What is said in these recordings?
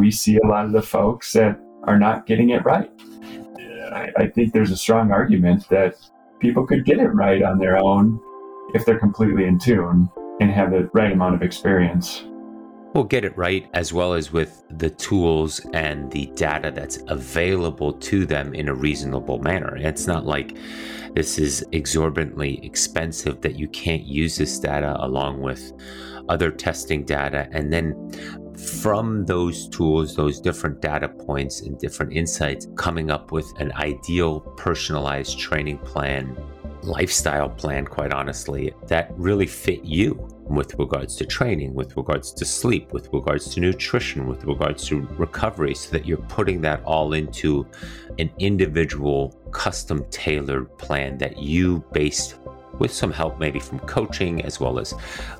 we see a lot of the folks that are not getting it right. I, I think there's a strong argument that people could get it right on their own if they're completely in tune and have the right amount of experience. We'll get it right as well as with the tools and the data that's available to them in a reasonable manner. It's not like this is exorbitantly expensive that you can't use this data along with other testing data. And then from those tools, those different data points and different insights, coming up with an ideal personalized training plan, lifestyle plan, quite honestly, that really fit you with regards to training, with regards to sleep, with regards to nutrition, with regards to recovery, so that you're putting that all into an individual, custom tailored plan that you based with some help maybe from coaching as well as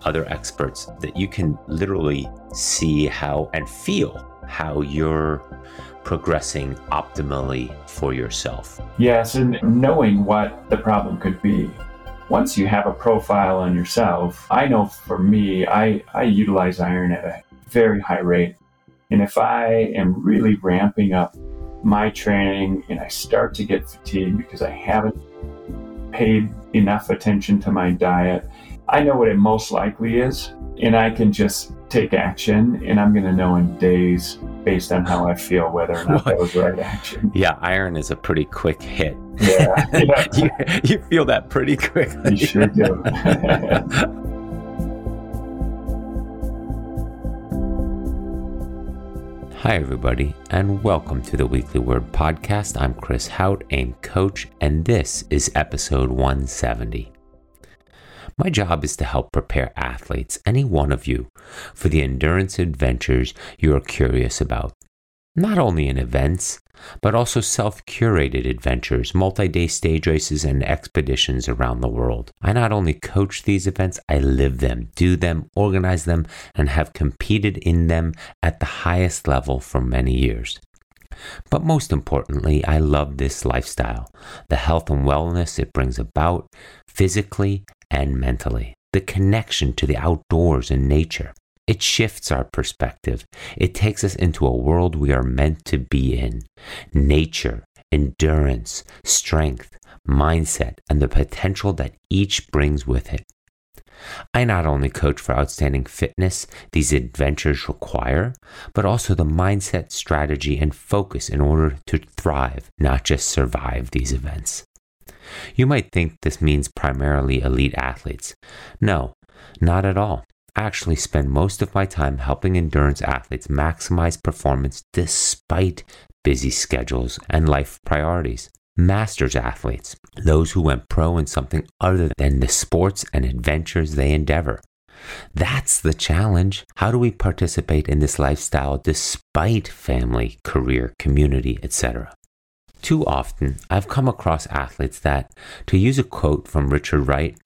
other experts that you can literally see how and feel how you're progressing optimally for yourself. Yes, and knowing what the problem could be. Once you have a profile on yourself, I know for me, I, I utilize iron at a very high rate. And if I am really ramping up my training and I start to get fatigued because I haven't paid enough attention to my diet, I know what it most likely is, and I can just take action, and I'm going to know in days based on how I feel whether or not that was the right action. Yeah, iron is a pretty quick hit. Yeah, yeah. you, you feel that pretty quickly. You sure do. Hi, everybody, and welcome to the Weekly Word Podcast. I'm Chris Hauth, AIM Coach, and this is episode 170. My job is to help prepare athletes, any one of you, for the endurance adventures you are curious about not only in events, but also self curated adventures, multi day stage races, and expeditions around the world. I not only coach these events, I live them, do them, organize them, and have competed in them at the highest level for many years. But most importantly, I love this lifestyle, the health and wellness it brings about physically and mentally, the connection to the outdoors and nature. It shifts our perspective. It takes us into a world we are meant to be in nature, endurance, strength, mindset, and the potential that each brings with it. I not only coach for outstanding fitness these adventures require, but also the mindset, strategy, and focus in order to thrive, not just survive these events. You might think this means primarily elite athletes. No, not at all actually spend most of my time helping endurance athletes maximize performance despite busy schedules and life priorities. Masters athletes, those who went pro in something other than the sports and adventures they endeavor. That's the challenge. How do we participate in this lifestyle despite family, career, community, etc.? Too often, I've come across athletes that, to use a quote from Richard Wright,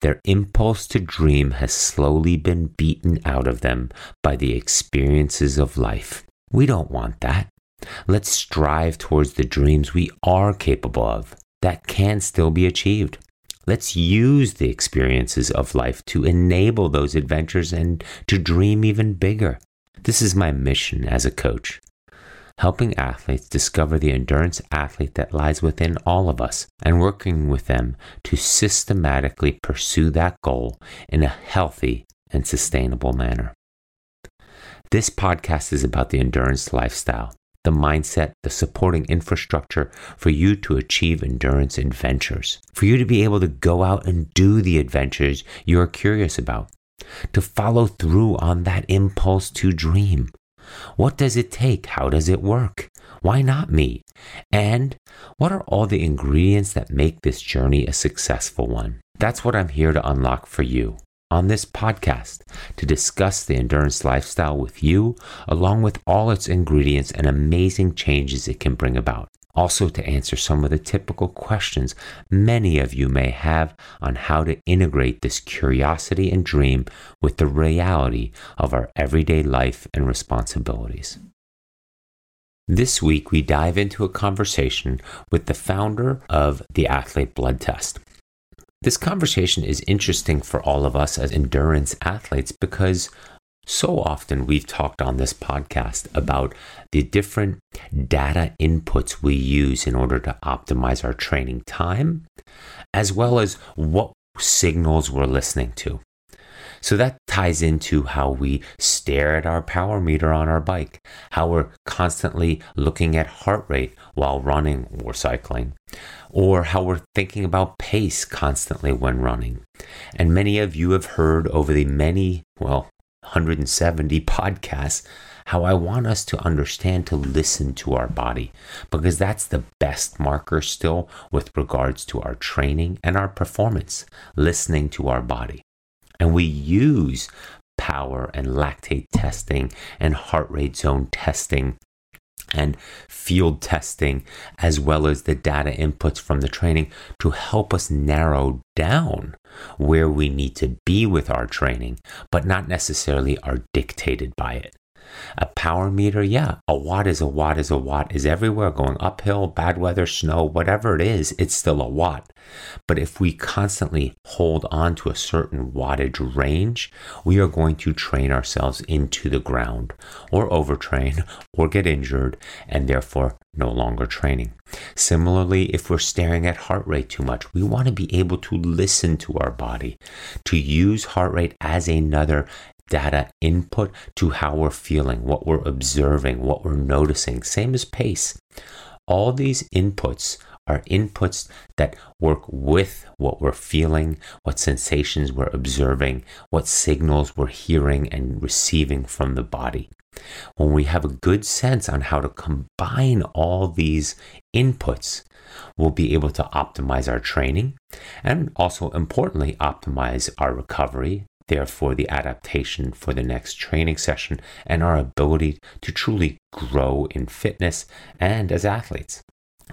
their impulse to dream has slowly been beaten out of them by the experiences of life. We don't want that. Let's strive towards the dreams we are capable of that can still be achieved. Let's use the experiences of life to enable those adventures and to dream even bigger. This is my mission as a coach helping athletes discover the endurance athlete that lies within all of us and working with them to systematically pursue that goal in a healthy and sustainable manner. This podcast is about the endurance lifestyle, the mindset, the supporting infrastructure for you to achieve endurance adventures, for you to be able to go out and do the adventures you are curious about, to follow through on that impulse to dream what does it take? How does it work? Why not me? And what are all the ingredients that make this journey a successful one? That's what I'm here to unlock for you on this podcast to discuss the endurance lifestyle with you, along with all its ingredients and amazing changes it can bring about also to answer some of the typical questions many of you may have on how to integrate this curiosity and dream with the reality of our everyday life and responsibilities. This week, we dive into a conversation with the founder of the Athlete Blood Test. This conversation is interesting for all of us as endurance athletes because So often we've talked on this podcast about the different data inputs we use in order to optimize our training time, as well as what signals we're listening to. So that ties into how we stare at our power meter on our bike, how we're constantly looking at heart rate while running or cycling, or how we're thinking about pace constantly when running. And many of you have heard over the many, well, 170 podcasts how I want us to understand to listen to our body because that's the best marker still with regards to our training and our performance, listening to our body. And we use power and lactate testing and heart rate zone testing and field testing, as well as the data inputs from the training to help us narrow down where we need to be with our training, but not necessarily are dictated by it. A power meter, yeah, a watt is a watt is a watt is everywhere going uphill, bad weather, snow, whatever it is, it's still a watt. But if we constantly hold on to a certain wattage range, we are going to train ourselves into the ground or overtrain or get injured and therefore no longer training. Similarly, if we're staring at heart rate too much, we want to be able to listen to our body, to use heart rate as another data input to how we're feeling, what we're observing, what we're noticing. Same as pace. All these inputs are inputs that work with what we're feeling, what sensations we're observing, what signals we're hearing and receiving from the body. When we have a good sense on how to combine all these inputs, we'll be able to optimize our training and also importantly optimize our recovery therefore the adaptation for the next training session and our ability to truly grow in fitness and as athletes.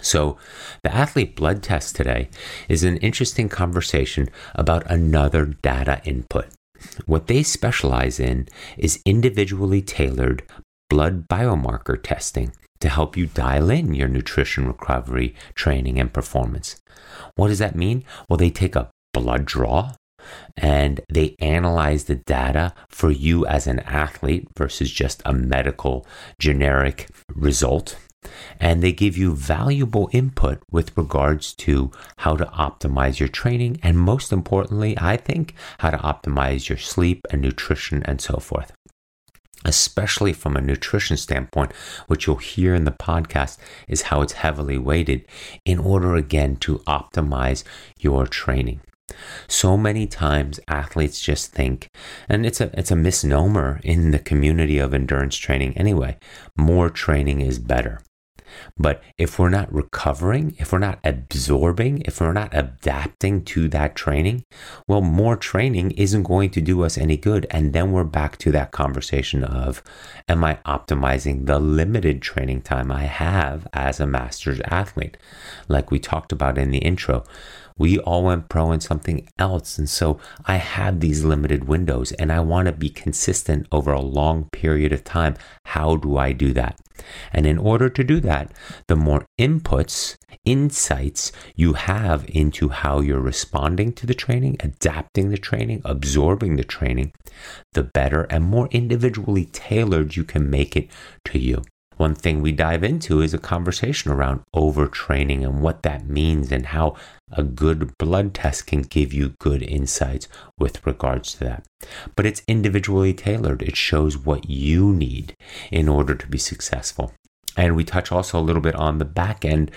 So, the athlete blood test today is an interesting conversation about another data input. What they specialize in is individually tailored blood biomarker testing to help you dial in your nutrition recovery, training, and performance. What does that mean? Well, they take a blood draw and they analyze the data for you as an athlete versus just a medical generic result. And they give you valuable input with regards to how to optimize your training. And most importantly, I think how to optimize your sleep and nutrition and so forth especially from a nutrition standpoint, which you'll hear in the podcast, is how it's heavily weighted in order again to optimize your training. So many times athletes just think, and it's a it's a misnomer in the community of endurance training anyway, more training is better. But if we're not recovering, if we're not absorbing, if we're not adapting to that training, well, more training isn't going to do us any good. And then we're back to that conversation of, am I optimizing the limited training time I have as a master's athlete? Like we talked about in the intro we all went pro in something else. And so I have these limited windows and I want to be consistent over a long period of time. How do I do that? And in order to do that, the more inputs, insights you have into how you're responding to the training, adapting the training, absorbing the training, the better and more individually tailored you can make it to you. One thing we dive into is a conversation around overtraining and what that means and how a good blood test can give you good insights with regards to that. But it's individually tailored. It shows what you need in order to be successful. And we touch also a little bit on the back end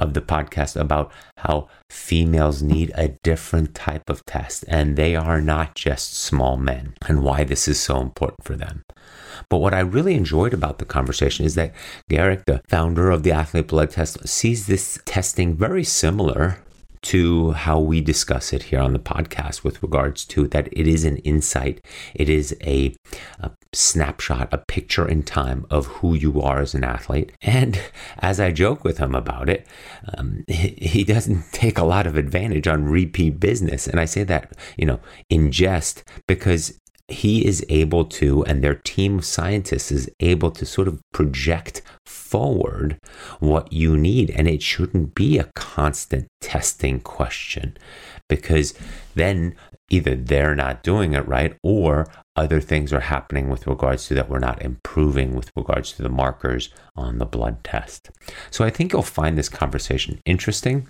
of the podcast about how females need a different type of test and they are not just small men and why this is so important for them. But what I really enjoyed about the conversation is that Garrett, the founder of the Athlete Blood Test, sees this testing very similar to how we discuss it here on the podcast with regards to that it is an insight, it is a, a, snapshot, a picture in time of who you are as an athlete. And as I joke with him about it, um, he, he doesn't take a lot of advantage on repeat business. And I say that, you know, in jest because he is able to, and their team of scientists is able to sort of project forward what you need. And it shouldn't be a constant testing question because then either they're not doing it right or other things are happening with regards to that we're not improving with regards to the markers on the blood test. So I think you'll find this conversation interesting.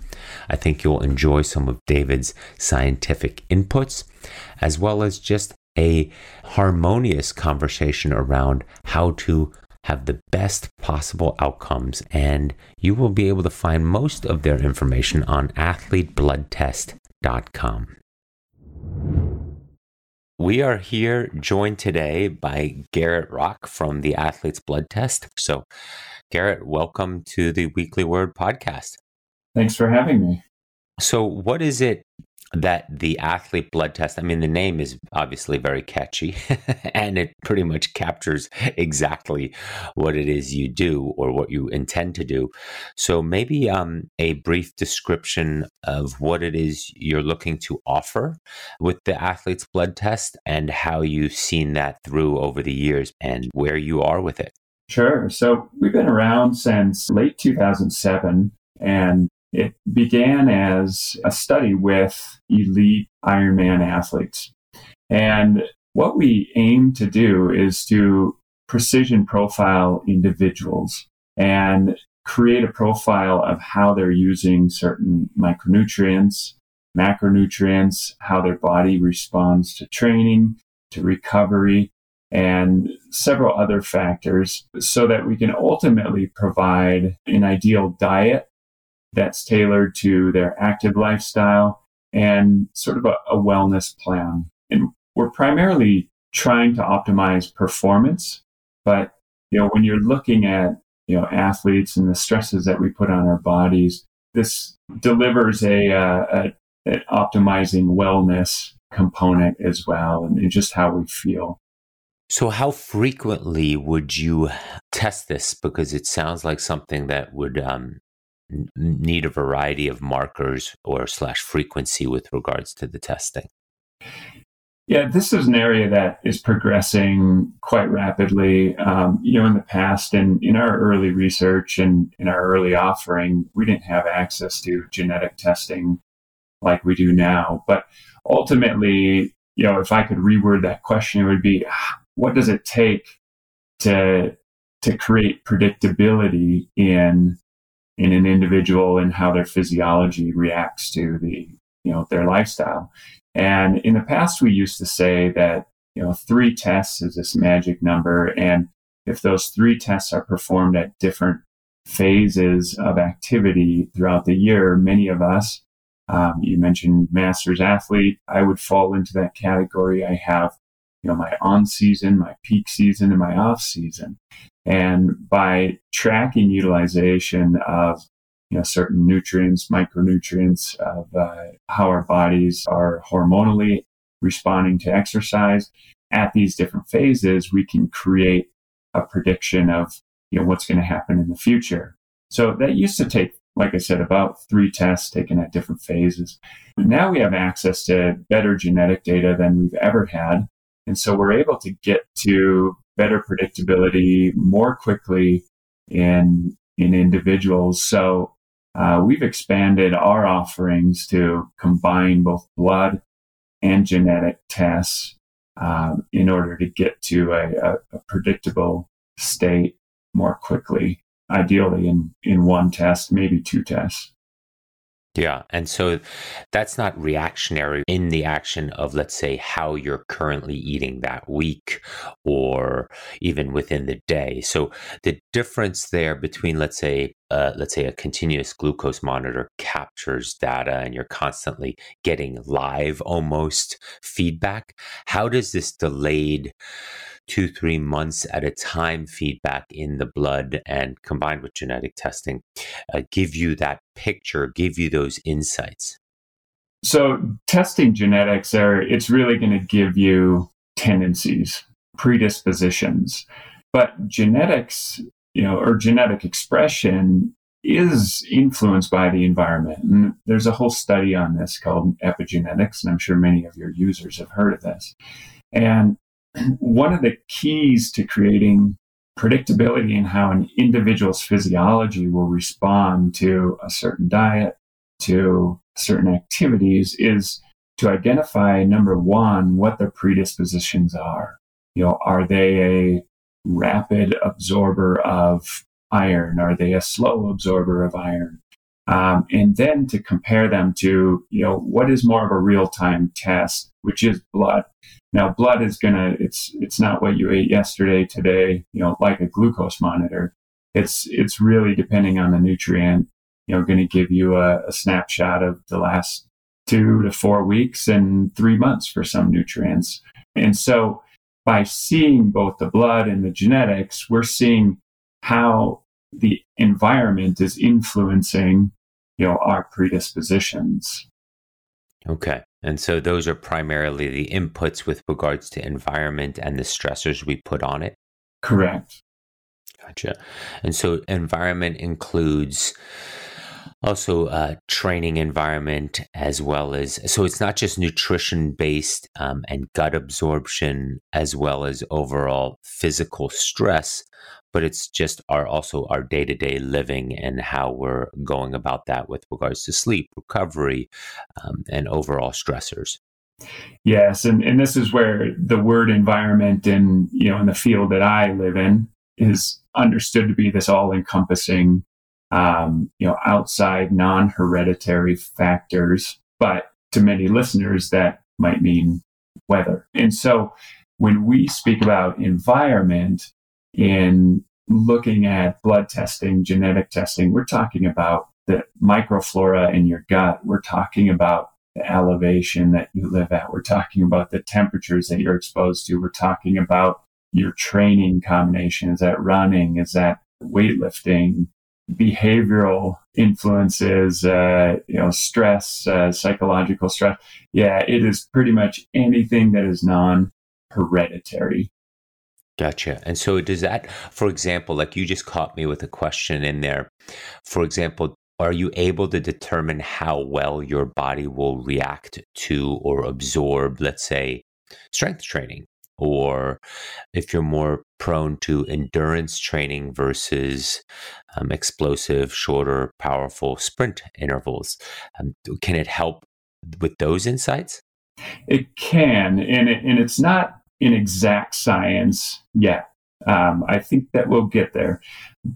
I think you'll enjoy some of David's scientific inputs, as well as just a harmonious conversation around how to have the best possible outcomes. And you will be able to find most of their information on athletebloodtest.com. We are here joined today by Garrett Rock from the Athlete's Blood Test. So, Garrett, welcome to the Weekly Word podcast. Thanks for having me. So, what is it that the athlete blood test, I mean, the name is obviously very catchy and it pretty much captures exactly what it is you do or what you intend to do. So maybe um, a brief description of what it is you're looking to offer with the athlete's blood test and how you've seen that through over the years and where you are with it. Sure. So we've been around since late 2007 and it began as a study with elite Ironman athletes. And what we aim to do is to precision profile individuals and create a profile of how they're using certain micronutrients, macronutrients, how their body responds to training, to recovery, and several other factors so that we can ultimately provide an ideal diet that's tailored to their active lifestyle and sort of a, a wellness plan. And we're primarily trying to optimize performance, but you know, when you're looking at you know athletes and the stresses that we put on our bodies, this delivers a, uh, a, optimizing wellness component as well, and just how we feel. So, how frequently would you test this? Because it sounds like something that would um, need a variety of markers or slash frequency with regards to the testing? Yeah, this is an area that is progressing quite rapidly. Um, you know, in the past and in our early research and in our early offering, we didn't have access to genetic testing like we do now. But ultimately, you know, if I could reword that question, it would be, what does it take to to create predictability in in an individual and how their physiology reacts to the you know their lifestyle. And in the past, we used to say that you know three tests is this magic number, and if those three tests are performed at different phases of activity throughout the year, many of us, um, you mentioned masters athlete, I would fall into that category. I have you know my on season, my peak season, and my off season. And by tracking utilization of you know, certain nutrients, micronutrients of uh, how our bodies are hormonally responding to exercise at these different phases, we can create a prediction of you know what's going to happen in the future. So that used to take, like I said, about three tests taken at different phases. Now we have access to better genetic data than we've ever had. And so we're able to get to better predictability more quickly in in individuals. So uh, we've expanded our offerings to combine both blood and genetic tests uh, in order to get to a, a, a, predictable state more quickly, ideally in, in one test, maybe two tests. Yeah. And so that's not reactionary in the action of, let's say, how you're currently eating that week or even within the day. So the difference there between, let's say, uh, let's say a continuous glucose monitor captures data and you're constantly getting live almost feedback. How does this delayed two, three months at a time feedback in the blood and combined with genetic testing uh, give you that picture, give you those insights? So, testing genetics are, it's really going to give you tendencies, predispositions. But genetics, you know, or genetic expression is influenced by the environment. And there's a whole study on this called epigenetics, and I'm sure many of your users have heard of this. And one of the keys to creating predictability in how an individual's physiology will respond to a certain diet, to certain activities is to identify number one, what their predispositions are. You know, are they a rapid absorber of iron? Are they a slow absorber of iron? Um, and then to compare them to, you know, what is more of a real time test, which is blood. Now, blood is gonna, it's, it's not what you ate yesterday, today, you know, like a glucose monitor. It's, it's really depending on the nutrient, you know, going to give you a, a snapshot of the last two to four weeks and three months for some nutrients. And so by seeing both the blood and the genetics, we're seeing how the environment is influencing you know our predispositions okay and so those are primarily the inputs with regards to environment and the stressors we put on it. Correct. Gotcha. And so environment includes also uh, training environment as well as so it's not just nutrition based um, and gut absorption as well as overall physical stress but it's just our also our day-to-day living and how we're going about that with regards to sleep recovery um, and overall stressors. Yes and, and this is where the word environment in you know in the field that i live in is understood to be this all-encompassing um, you know outside non-hereditary factors but to many listeners that might mean weather. And so when we speak about environment in looking at blood testing, genetic testing, we're talking about the microflora in your gut. We're talking about the elevation that you live at. We're talking about the temperatures that you're exposed to. We're talking about your training combination. Is that running? Is that weightlifting? Behavioral influences, uh, you know, stress, uh, psychological stress. Yeah, it is pretty much anything that is non hereditary. Gotcha. And so does that, for example, like you just caught me with a question in there. For example, are you able to determine how well your body will react to or absorb, let's say, strength training? Or if you're more prone to endurance training versus um, explosive, shorter, powerful sprint intervals, um, can it help with those insights? It can, and it, and it's not in exact science yet. Um, I think that we'll get there.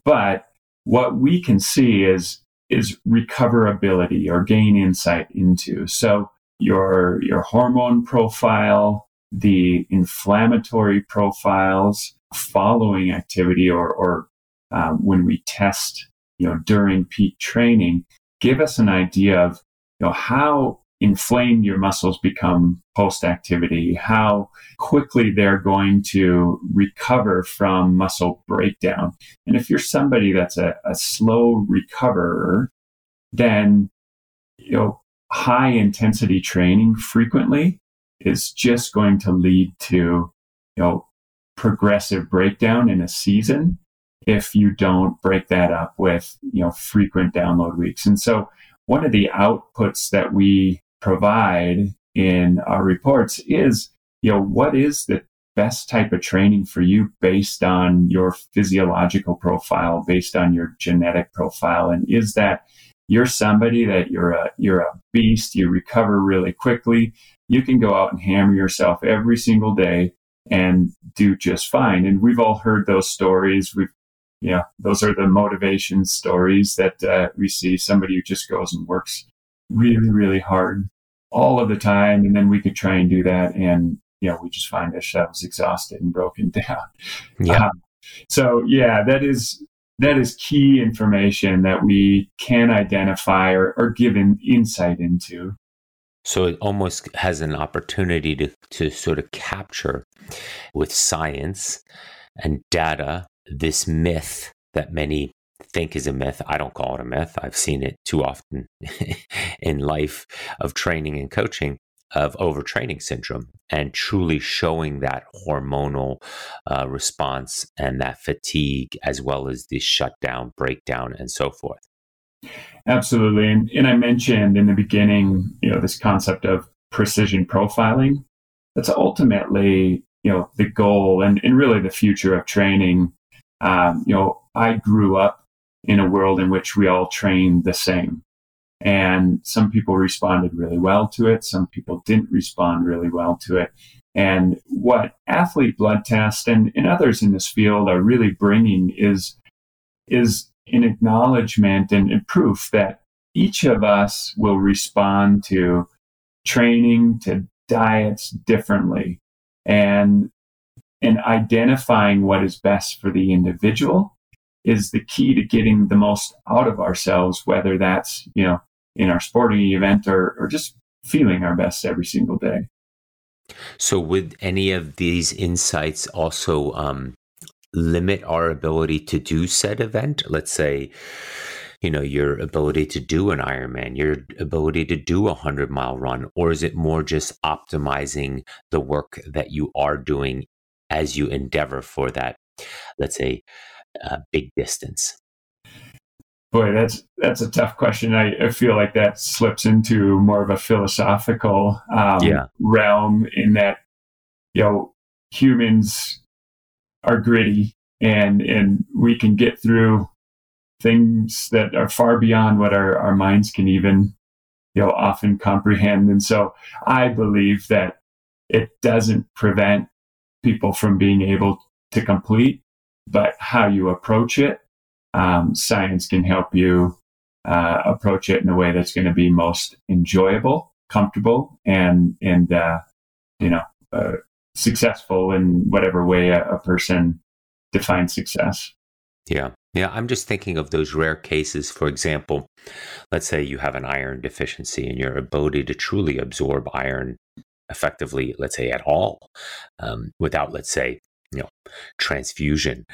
But what we can see is is recoverability or gain insight into. So your your hormone profile, the inflammatory profiles following activity or or um, when we test, you know, during peak training, give us an idea of you know how inflamed your muscles become post activity, how quickly they're going to recover from muscle breakdown. And if you're somebody that's a, a slow recoverer, then you know high intensity training frequently is just going to lead to you know progressive breakdown in a season if you don't break that up with you know frequent download weeks and so one of the outputs that we provide in our reports is, you know, what is the best type of training for you based on your physiological profile, based on your genetic profile? And is that you're somebody that you're a you're a beast, you recover really quickly, you can go out and hammer yourself every single day and do just fine. And we've all heard those stories. We've those are the motivation stories that uh, we see. Somebody who just goes and works really, really hard all of the time. And then we could try and do that. And, you know, we just find ourselves exhausted and broken down. Yeah. Um, so yeah, that is, that is key information that we can identify or, or give an insight into. So it almost has an opportunity to, to sort of capture with science and data this myth that many think is a myth. I don't call it a myth. I've seen it too often in life of training and coaching of overtraining syndrome and truly showing that hormonal uh, response and that fatigue as well as the shutdown, breakdown, and so forth. Absolutely. And, and I mentioned in the beginning, you know, this concept of precision profiling. That's ultimately, you know, the goal and, and really the future of training. Um, you know, I grew up in a world in which we all train the same. And some people responded really well to it. Some people didn't respond really well to it. And what athlete blood test and, and others in this field are really bringing is, is an acknowledgement and, and proof that each of us will respond to training, to diets differently. And, and identifying what is best for the individual is the key to getting the most out of ourselves, whether that's, you know, in our sporting event or, or just feeling our best every single day. So, would any of these insights also um, limit our ability to do said event? Let's say, you know, your ability to do an Ironman, your ability to do a 100 mile run, or is it more just optimizing the work that you are doing as you endeavor for that, let's say, uh, big distance? Boy, that's that's a tough question. I, I, feel like that slips into more of a philosophical um, yeah. realm in that you know humans are gritty and and we can get through things that are far beyond what our, our minds can even you know often comprehend. And so I believe that it doesn't prevent people from being able to complete, but how you approach it um, science can help you uh, approach it in a way that's going to be most enjoyable, comfortable, and and uh, you know uh, successful in whatever way a, a person defines success. Yeah. Yeah, I'm just thinking of those rare cases. For example, let's say you have an iron deficiency and your ability to truly absorb iron effectively, let's say at all, um, without, let's say, transfusion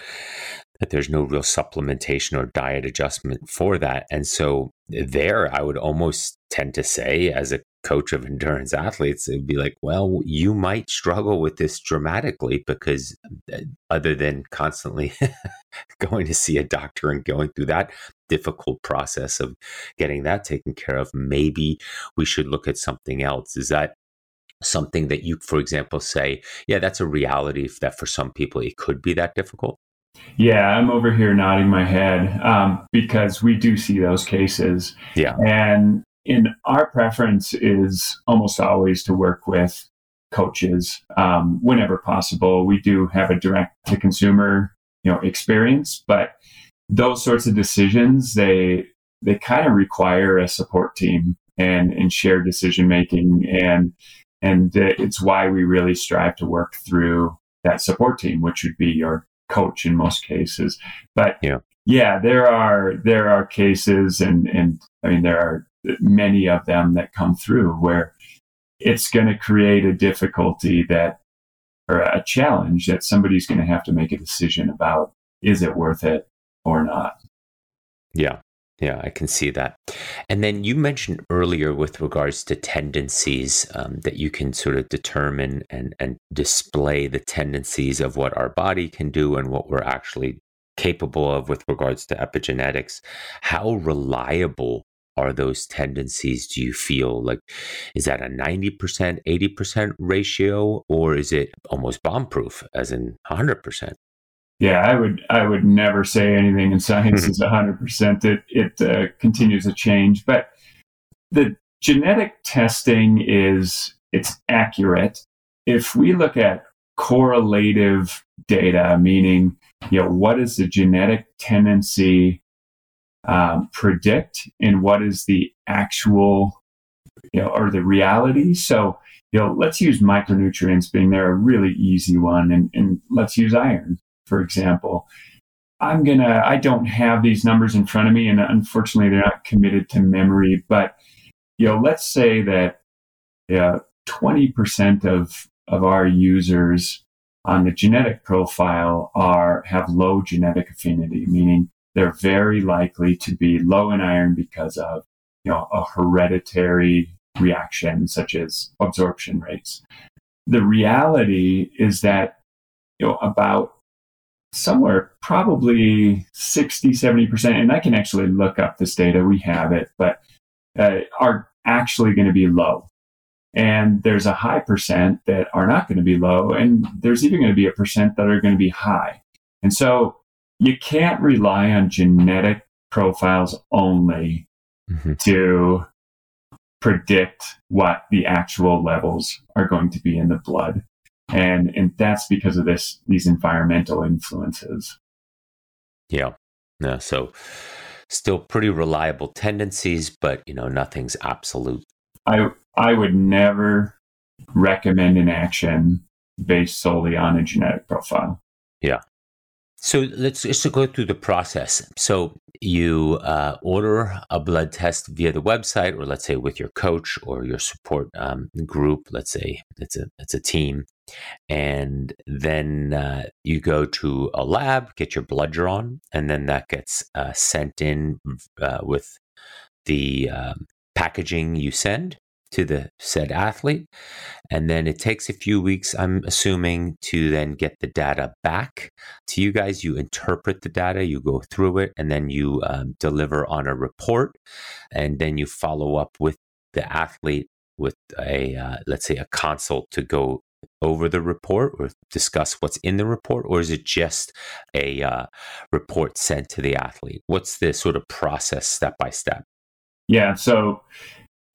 that there's no real supplementation or diet adjustment for that. And so there I would almost tend to say as a coach of endurance athletes, it'd be like, well, you might struggle with this dramatically because uh, other than constantly going to see a doctor and going through that difficult process of getting that taken care of, maybe we should look at something else. Is that something that you, for example, say, yeah, that's a reality that for some people it could be that difficult? Yeah, I'm over here nodding my head um, because we do see those cases. Yeah. And in our preference is almost always to work with coaches um, whenever possible. We do have a direct to consumer, you know, experience, but those sorts of decisions they they kind of require a support team and and shared decision making and and it's why we really strive to work through that support team, which would be your coach in most cases. But yeah, yeah, there are there are cases, and and I mean there are many of them that come through where it's going to create a difficulty that or a challenge that somebody's going to have to make a decision about is it worth it or not. Yeah. Yeah, I can see that. And then you mentioned earlier with regards to tendencies um, that you can sort of determine and, and display the tendencies of what our body can do and what we're actually capable of with regards to epigenetics. How reliable are those tendencies do you feel like is that a 90% 80% ratio or is it almost bomb proof as in 100% yeah, I would I would never say anything in science mm-hmm. is hundred percent. It it uh, continues to change, but the genetic testing is it's accurate. If we look at correlative data, meaning you know what is the genetic tendency um, predict and what is the actual you know or the reality. So you know let's use micronutrients being there a really easy one, and, and let's use iron for example. I'm gonna, I don't have these numbers in front of me, and unfortunately, they're not committed to memory. But you know, let's say that yeah, 20% of of our users on the genetic profile are have low genetic affinity, meaning they're very likely to be low in iron because of you know a hereditary reaction such as absorption rates. The reality is that you know about somewhere probably 60, 70%, and I can actually look up this data, we have it, but uh, are actually going to be low. And there's a high percent that are not going to be low, and there's even going to be a percent that are going to be high. And so you can't rely on genetic profiles only mm-hmm. to predict what the actual levels are going to be in the blood. And, and that's because of this, these environmental influences. Yeah. No, so still pretty reliable tendencies, but you know, nothing's absolute. I, I would never recommend an action based solely on a genetic profile. Yeah. So let's just go through the process. So you uh, order a blood test via the website, or let's say with your coach or your support um, group. Let's say it's a it's a team, and then uh, you go to a lab, get your blood drawn, and then that gets uh, sent in uh, with the um, packaging you send to the said athlete. And then it takes a few weeks, I'm assuming, to then get the data back to you guys. You interpret the data, you go through it, and then you um, deliver on a report. And then you follow up with the athlete with a, uh, let's say, a consult to go over the report or discuss what's in the report or is it just a uh, report sent to the athlete what's the sort of process step by step yeah so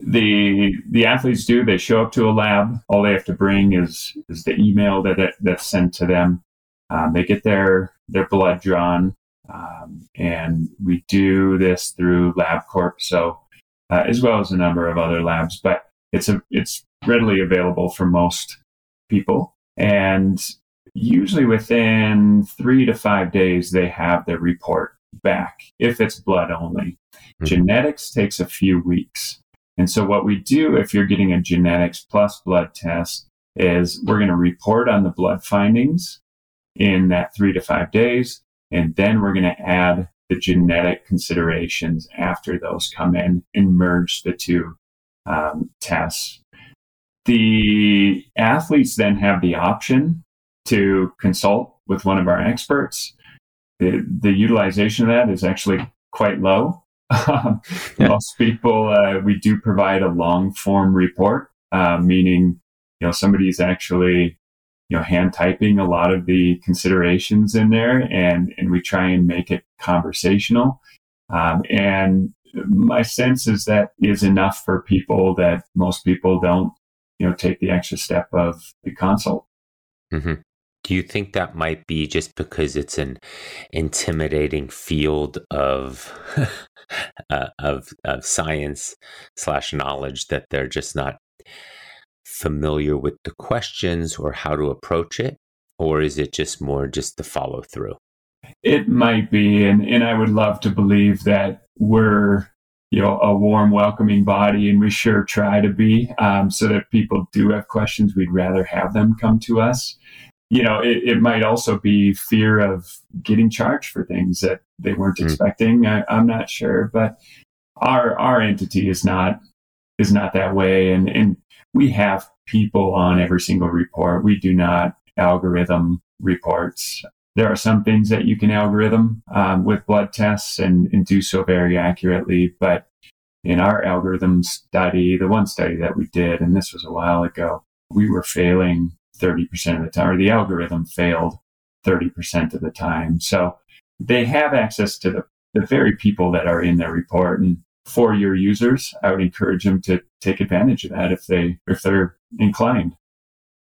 the the athletes do they show up to a lab all they have to bring is is the email that, that that's sent to them. Um, they get their their blood drawn um, and we do this through labcorp so uh, as well as a number of other labs but it's a it's readily available for most people. And usually within three to five days they have their report back if it's blood only. Mm-hmm. genetics takes a few weeks and so what we do if you're getting a genetics plus blood test is we're going to report on the blood findings in that three to five days. And then we're going to add the genetic considerations after those come in and merge the two um, tests. The athletes then have the option to consult with one of our experts. The, the utilization of that is actually quite low. Yeah. Most people, uh, we do provide a long form report, uh, meaning, you know, somebody's actually, you know, hand typing a lot of the considerations in there and, and we try and make it conversational. Um, and my sense is that is enough for people that most people don't, you know, take the extra step of the consult. Mm-hmm. Do you think that might be just because it's an intimidating field of uh, of of science slash knowledge that they're just not familiar with the questions or how to approach it, or is it just more just the follow through? It might be, and and I would love to believe that we're you know a warm welcoming body and we sure try to be um, so that people do have questions we'd rather have them come to us you know, it, it, might also be fear of getting charged for things that they weren't mm. expecting. I, am not sure, but our our entity is not is not that way, and and we have people on every single report. We do not algorithm reports. There are some things that you can algorithm um, with blood tests and, and do so very accurately, but in our algorithm study, the one study that we did, and this was a while ago, we were failing 30% of the time, or the algorithm failed 30% of the time. So they have access to the, the very people that are in their report. And for your users, I would encourage them to take advantage of that if they if they're inclined.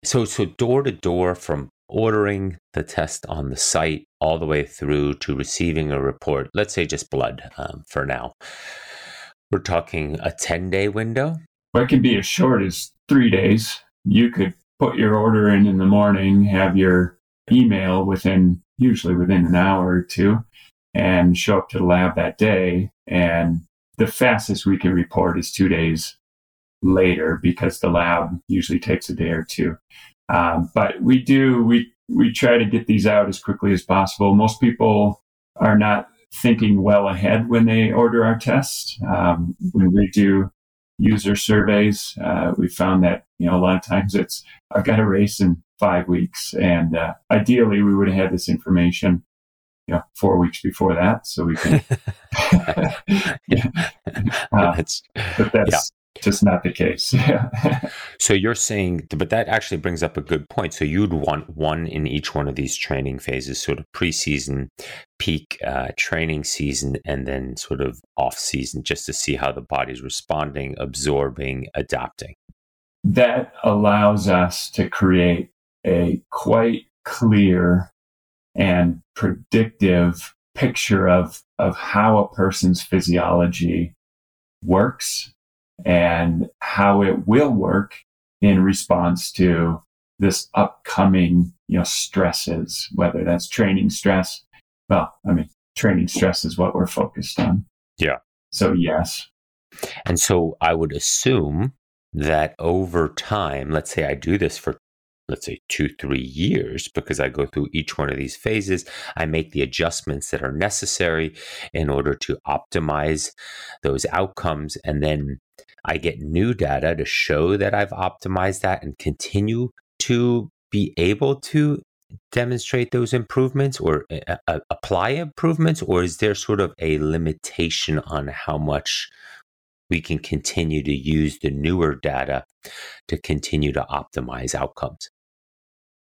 So so door to door from ordering the test on the site all the way through to receiving a report. Let's say just blood um, for now. We're talking a 10 day window. Well, it can be as short as three days. You could put your order in in the morning, have your email within usually within an hour or two, and show up to the lab that day. And the fastest we can report is two days later because the lab usually takes a day or two. Um, but we do we we try to get these out as quickly as possible. Most people are not thinking well ahead when they order our tests. Um, when we do user surveys, uh, we found that you know a lot of times it's I've got a race in five weeks, and uh, ideally we would have had this information, you know, four weeks before that, so we can. yeah. Uh, but that's yeah. Just not the case. so you're saying, but that actually brings up a good point. So you'd want one in each one of these training phases, sort of preseason, peak uh, training season and then sort of off season just to see how the body's responding, absorbing, adapting. That allows us to create a quite clear and predictive picture of, of how a person's physiology works and how it will work in response to this upcoming you know stresses whether that's training stress well i mean training stress is what we're focused on yeah so yes and so i would assume that over time let's say i do this for let's say two, three years, because I go through each one of these phases. I make the adjustments that are necessary in order to optimize those outcomes. And then I get new data to show that I've optimized that and continue to be able to demonstrate those improvements or uh, apply improvements or is there sort of a limitation on how much we can continue to use the newer data to continue to optimize outcomes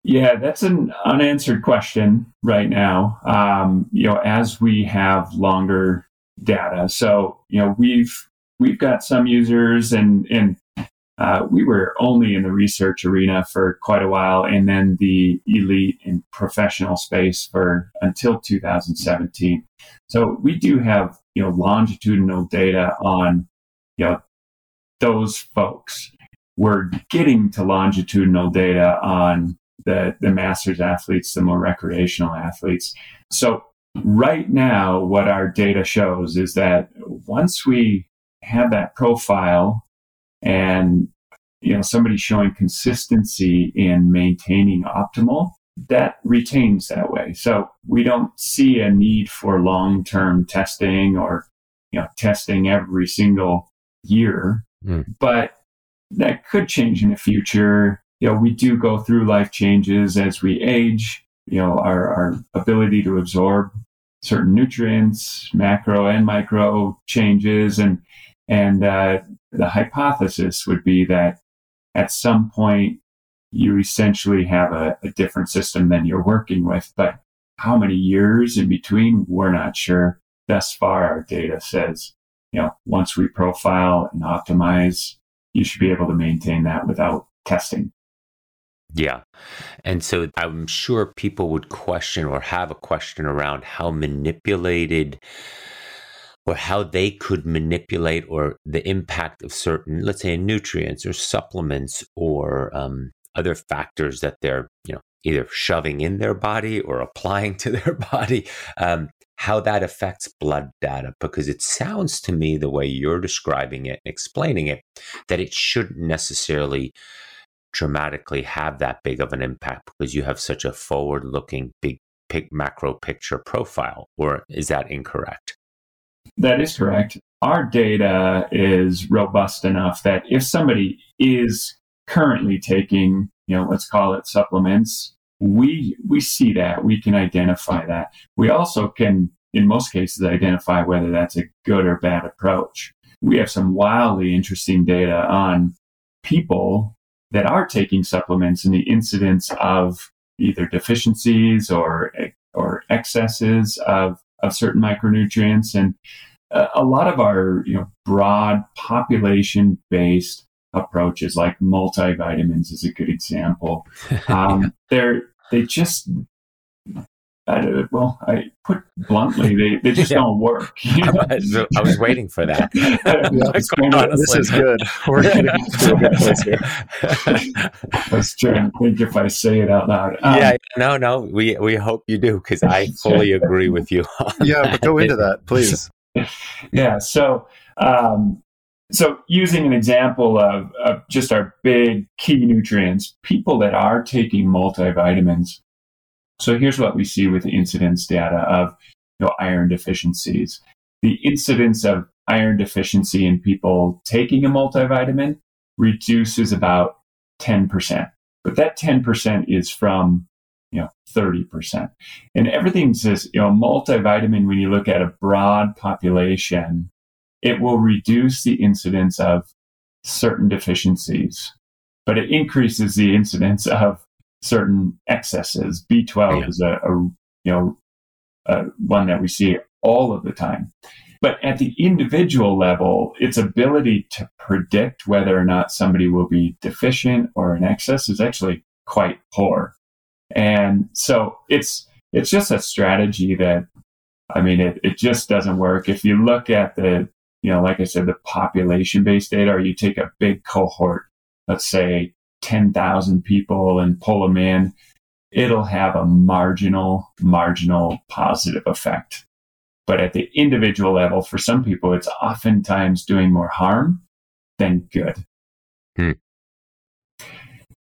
yeah, that's an unanswered question right now. Um, you know, as we have longer data, so you know we've we've got some users, and and uh, we were only in the research arena for quite a while, and then the elite and professional space for until 2017. So we do have you know longitudinal data on you know those folks. We're getting to longitudinal data on the, the masters athletes, the more recreational athletes. So right now, what our data shows is that once we have that profile and you know somebody showing consistency in maintaining optimal that retains that way so we don't see a need for long-term testing or you know testing every single year mm. but that could change in the future you know, we do go through life changes as we age. You know, our, our ability to absorb certain nutrients, macro and micro changes, and and uh, the hypothesis would be that at some point you essentially have a, a different system than you're working with, but how many years in between, we're not sure. Thus far, our data says, you know, once we profile and optimize, you should be able to maintain that without testing. Yeah. And so I'm sure people would question or have a question around how manipulated or how they could manipulate or the impact of certain, let's say, nutrients or supplements or um, other factors that they're, you know, either shoving in their body or applying to their body, um, how that affects blood data. Because it sounds to me, the way you're describing it and explaining it, that it shouldn't necessarily dramatically have that big of an impact because you have such a forward looking big, big macro picture profile or is that incorrect that is correct. Our data is robust enough that if somebody is currently taking you know let's call it supplements we we see that. We can identify that. We also can in most cases identify whether that's a good or bad approach. We have some wildly interesting data on people that are taking supplements and the incidence of either deficiencies or or excesses of of certain micronutrients. And a lot of our you know broad population based approaches like multivitamins is a good example. Um, they're they just I, well, I put bluntly, they, they just yeah. don't work. You know? I, was waiting for that. yeah, this is good. We're getting to a good place here. I was trying to think if I say it out loud. Um, yeah, no, no, we we hope you do because I fully agree with you. yeah, but go into that, please. yeah, so um, so using an example of, of just our big key nutrients, people that are taking multivitamins so here's what we see with the incidence data of you know, iron deficiencies. The incidence of iron deficiency in people taking a multivitamin reduces about 10%. But that 10% is from you know 30%. And everything says, you know, multivitamin, when you look at a broad population, it will reduce the incidence of certain deficiencies, but it increases the incidence of certain excesses. B12 yeah. is a, a, you know uh, one that we see all of the time. But at the individual level, its ability to predict whether or not somebody will be deficient or in excess is actually quite poor. And so it's it's just a strategy that I mean it, it just doesn't work. If you look at the you know, like I said, the population based data, or you take a big cohort, let's say 10,000 people and pull them in, it'll have a marginal, marginal positive effect. But at the individual level, for some people, it's oftentimes doing more harm than good. Hmm.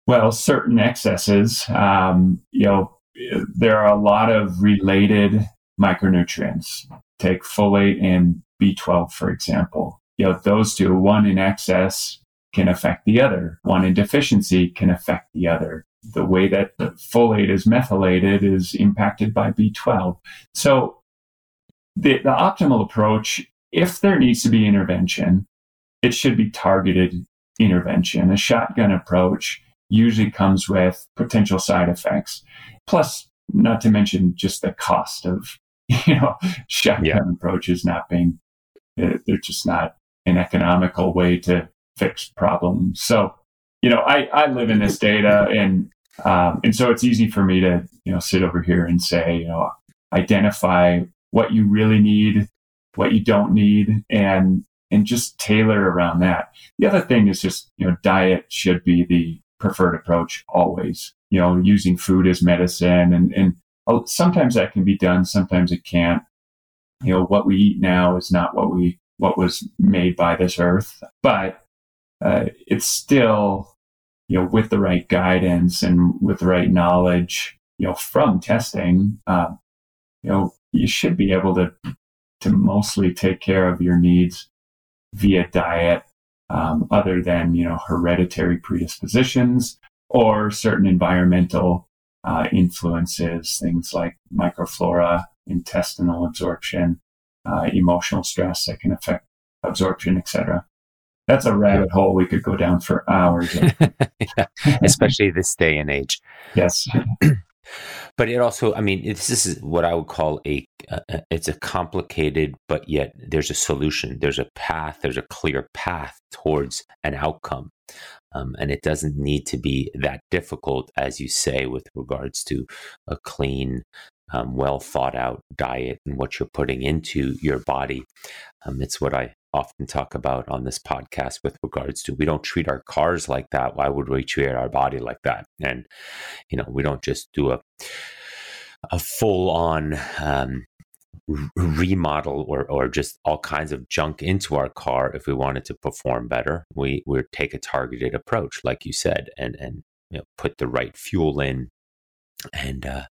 Well, certain excesses, um, you know, there are a lot of related micronutrients. Take folate and B12, for example. You know, those two, one in excess can affect the other. One in deficiency can affect the other. The way that the folate is methylated is impacted by B12. So the, the optimal approach, if there needs to be intervention, it should be targeted intervention. A shotgun approach usually comes with potential side effects. Plus, not to mention just the cost of, you know, shotgun yeah. approaches not being, uh, they're just not an economical way to fix problems. So, you know, I, I live in this data and, um, and so it's easy for me to, you know, sit over here and say, you know, identify what you really need, what you don't need, and and just tailor around that. The other thing is just, you know, diet should be the preferred approach always. You know, using food as medicine and, and sometimes that can be done, sometimes it can't. You know, what we eat now is not what we, what was made by this earth, but uh, it's still, you know, with the right guidance and with the right knowledge, you know, from testing, uh, you know, you should be able to to mostly take care of your needs via diet, um, other than you know hereditary predispositions or certain environmental uh, influences, things like microflora, intestinal absorption, uh, emotional stress that can affect absorption, etc. That's a rabbit hole we could go down for hours. yeah, especially this day and age. Yes. but it also i mean this is what i would call a uh, it's a complicated but yet there's a solution there's a path there's a clear path towards an outcome um, and it doesn't need to be that difficult as you say with regards to a clean um, well thought out diet and what you're putting into your body um, it's what i often talk about on this podcast with regards to we don't treat our cars like that. Why would we treat our body like that? And you know we don't just do a a full on um, remodel or or just all kinds of junk into our car if we wanted to perform better. We we take a targeted approach like you said and and you know, put the right fuel in and uh,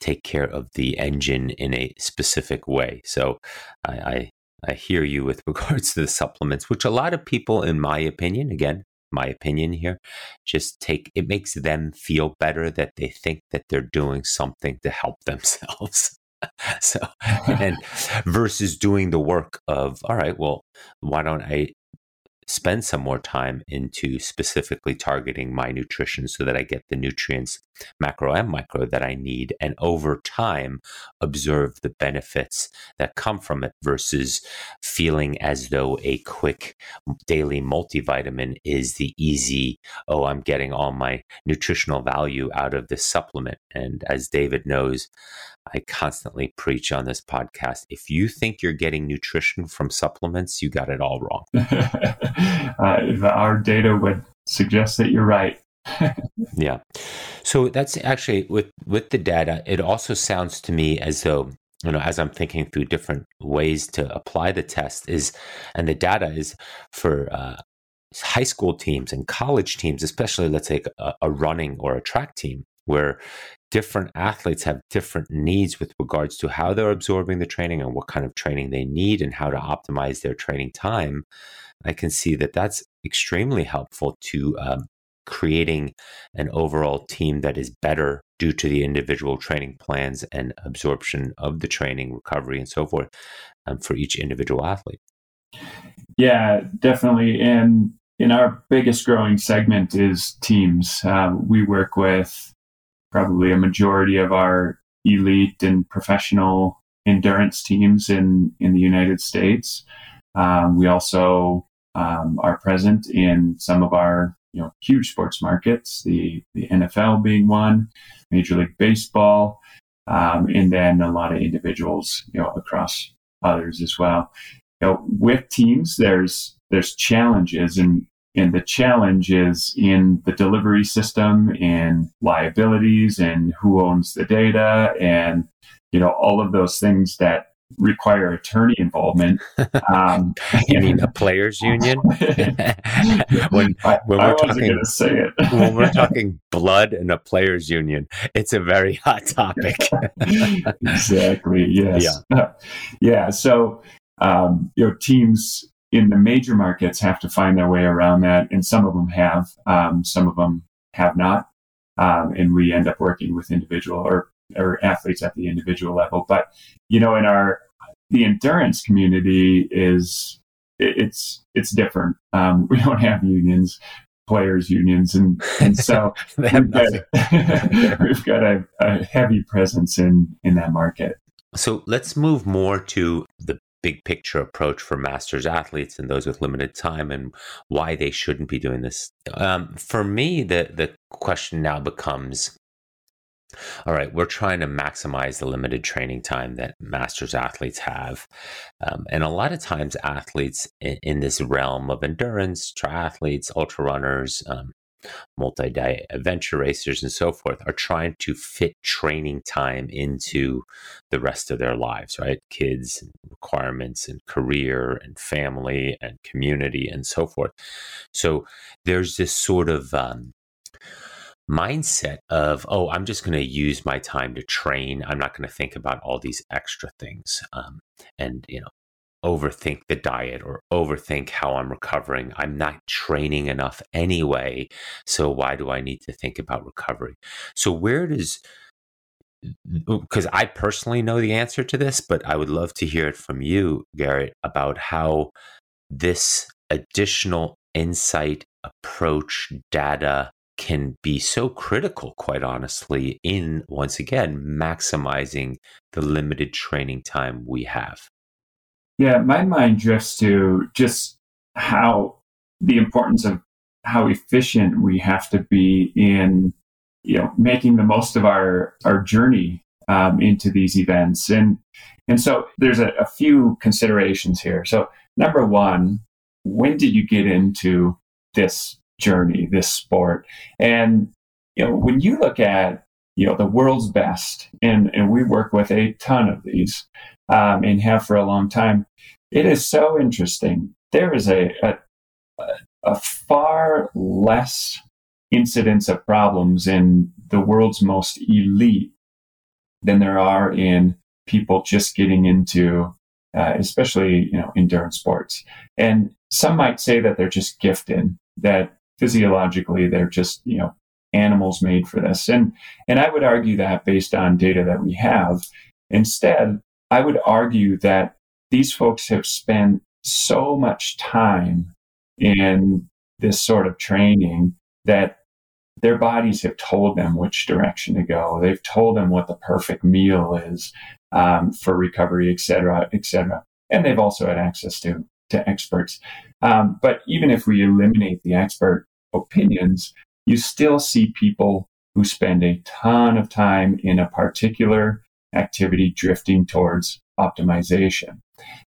take care of the engine in a specific way. So I, I I hear you with regards to the supplements, which a lot of people, in my opinion, again, my opinion here, just take it makes them feel better that they think that they're doing something to help themselves. so, and versus doing the work of, all right, well, why don't I spend some more time into specifically targeting my nutrition so that I get the nutrients, macro and micro, that I need, and over time observe the benefits that come from it versus feeling as though a quick daily multivitamin is the easy, oh, I'm getting all my nutritional value out of this supplement. And as David knows, I constantly preach on this podcast. If you think you're getting nutrition from supplements, you got it all wrong. uh, our data would suggest that you're right. yeah. So that's actually with with the data. It also sounds to me as though you know, as I'm thinking through different ways to apply the test, is and the data is for uh, high school teams and college teams, especially let's say a, a running or a track team where different athletes have different needs with regards to how they're absorbing the training and what kind of training they need and how to optimize their training time, I can see that that's extremely helpful to um, creating an overall team that is better due to the individual training plans and absorption of the training, recovery, and so forth um, for each individual athlete. Yeah, definitely. And in our biggest growing segment is teams. Um, we work with probably a majority of our elite and professional endurance teams in, in the United States. Um, we also um, are present in some of our you know huge sports markets, the the NFL being one, Major League Baseball, um, and then a lot of individuals you know across others as well. You know, with teams, there's there's challenges and and the challenge is in the delivery system and liabilities and who owns the data and you know all of those things that require attorney involvement. Um, you mean a players union? when I, when we're talking, say it. when we're talking blood and a players union, it's a very hot topic. exactly. Yes. Yeah. Yeah. So um, you know, teams in the major markets have to find their way around that, and some of them have, um, some of them have not, um, and we end up working with individual or or athletes at the individual level. But you know, in our the endurance community is it's it's different. Um, we don't have unions, players unions, and and so we've got, we've got a, a heavy presence in in that market. So let's move more to the big picture approach for masters athletes and those with limited time and why they shouldn't be doing this. Um, for me, the the question now becomes all right, we're trying to maximize the limited training time that masters athletes have. Um, and a lot of times, athletes in, in, this realm of endurance, triathletes, ultra runners, um, multi day adventure racers, and so forth, are trying to fit training time into the rest of their lives, right? Kids, and requirements, and career, and family, and community, and so forth. So there's this sort of um, mindset of oh i'm just going to use my time to train. I'm not going to think about all these extra things um, and you know overthink the diet or overthink how i'm recovering. I'm not training enough anyway so why do i need to think about recovery? So where does because i personally know the answer to this but i would love to hear it from you garrett about how this additional insight approach data can be so critical, quite honestly, in once again maximizing the limited training time we have. Yeah, my mind drifts to just how the importance of how efficient we have to be in you know making the most of our our journey um, into these events and and so there's a, a few considerations here so number one when did you get into this journey, this sport. And, you know, when you look at, you know, the world's best, and, and we work with a ton of these um, and have for a long time, it is so interesting. There is a, a, a far less incidence of problems in the world's most elite than there are in people just getting into uh, especially you know endurance sports and some might say that they're just gifted that physiologically they're just you know animals made for this. And and i would argue that based on data that we have. Instead i would argue that these folks have spent so much time in this sort of training that their bodies have told them which direction to go. They've told them what the perfect meal is um, for recovery et cetera et cetera. And they've also had access to to experts um, but even if we eliminate the expert opinions, you still see people who spend a ton of time in a particular activity drifting towards optimization.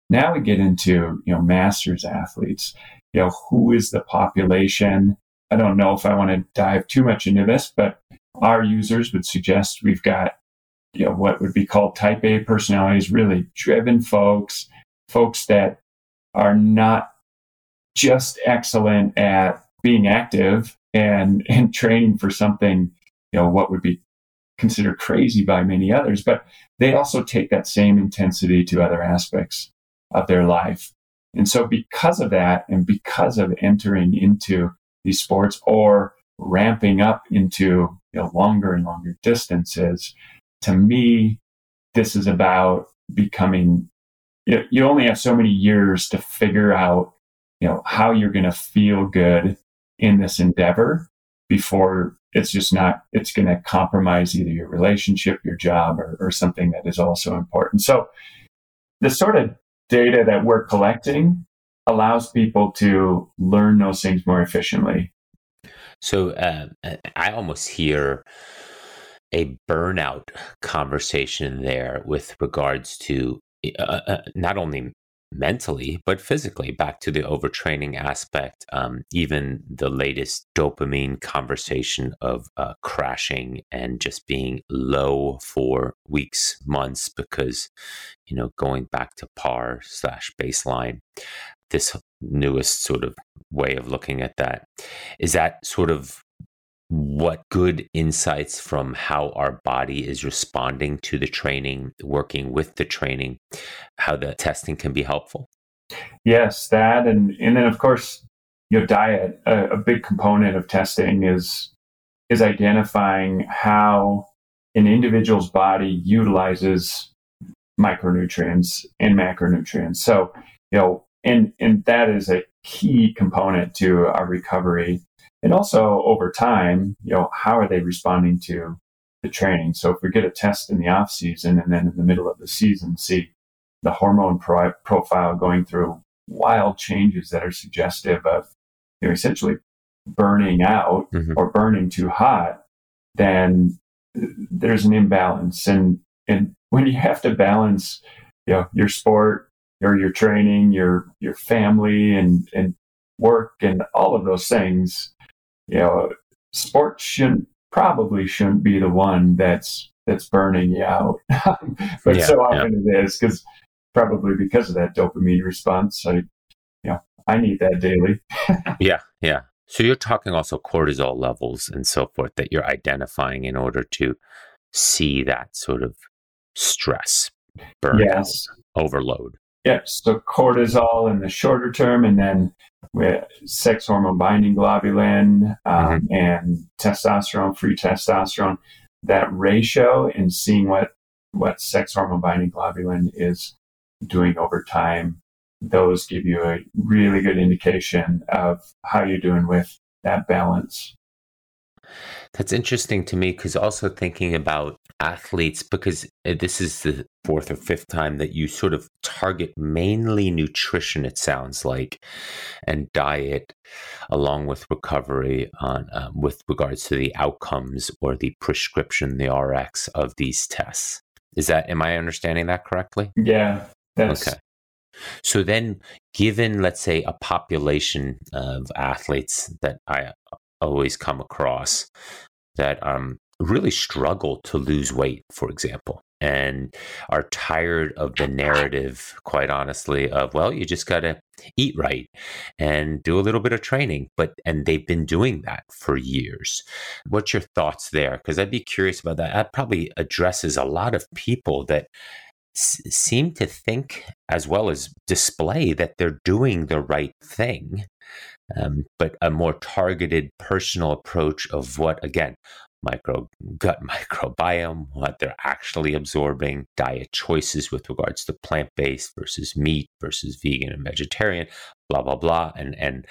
Now we get into, you know, masters athletes. You know, who is the population? I don't know if I want to dive too much into this, but our users would suggest we've got, you know, what would be called type A personalities, really driven folks, folks that are not just excellent at being active and and training for something you know what would be considered crazy by many others but they also take that same intensity to other aspects of their life. And so because of that and because of entering into these sports or ramping up into you know, longer and longer distances to me this is about becoming you, you only have so many years to figure out you know how you're going to feel good in this endeavor before it's just not it's going to compromise either your relationship your job or, or something that is also important. So the sort of data that we're collecting allows people to learn those things more efficiently. So uh, i almost hear a burnout conversation there with regards to uh, uh, not only mentally but physically back to the overtraining aspect um, even the latest dopamine conversation of uh, crashing and just being low for weeks months because you know going back to par slash baseline this newest sort of way of looking at that. Is that sort of what good insights from how our body is responding to the training, working with the training, how the testing can be helpful? Yes, that and and then of course your diet. A, a big component of testing is is identifying how an individual's body utilizes micronutrients and macronutrients. So you know, and and that is a key component to our recovery and also over time, you know, how are they responding to the training? So if we get a test in the off season and then in the middle of the season see the hormone pro- profile going through wild changes that are suggestive of you know essentially burning out mm-hmm. or burning too hot, then there's an imbalance. And and when you have to balance, you know, your sport, your your training, your your family and and work and all of those things, you know, sports shouldn't probably shouldn't be the one that's that's burning you out, but yeah, so often yeah. it is because probably because of that dopamine response. I, you know, I need that daily. yeah, yeah. So you're talking also cortisol levels and so forth that you're identifying in order to see that sort of stress, burnout, yes. overload. Yes. So cortisol in the shorter term, and then sex hormone binding globulin um, mm-hmm. and testosterone, free testosterone. That ratio and seeing what what sex hormone binding globulin is doing over time, those give you a really good indication of how you're doing with that balance. That's interesting to me because also thinking about athletes, because uh, this is the fourth or fifth time that you sort of target mainly nutrition, it sounds like, and diet, along with recovery on um, with regards to the outcomes or the prescription, the RX of these tests. Is that, am I understanding that correctly? Yeah. That's... Okay. So then, given, let's say, a population of athletes that I always come across that um, really struggle to lose weight, for example, and are tired of the narrative, quite honestly, of, well, you just got to eat right and do a little bit of training. But, and they've been doing that for years. What's your thoughts there? Because I'd be curious about that. That probably addresses a lot of people that seem to think as well as display that they're doing the right thing um, but a more targeted personal approach of what, again, micro gut microbiome, what they're actually absorbing, diet choices with regards to plant based versus meat versus vegan and vegetarian, blah blah blah, and and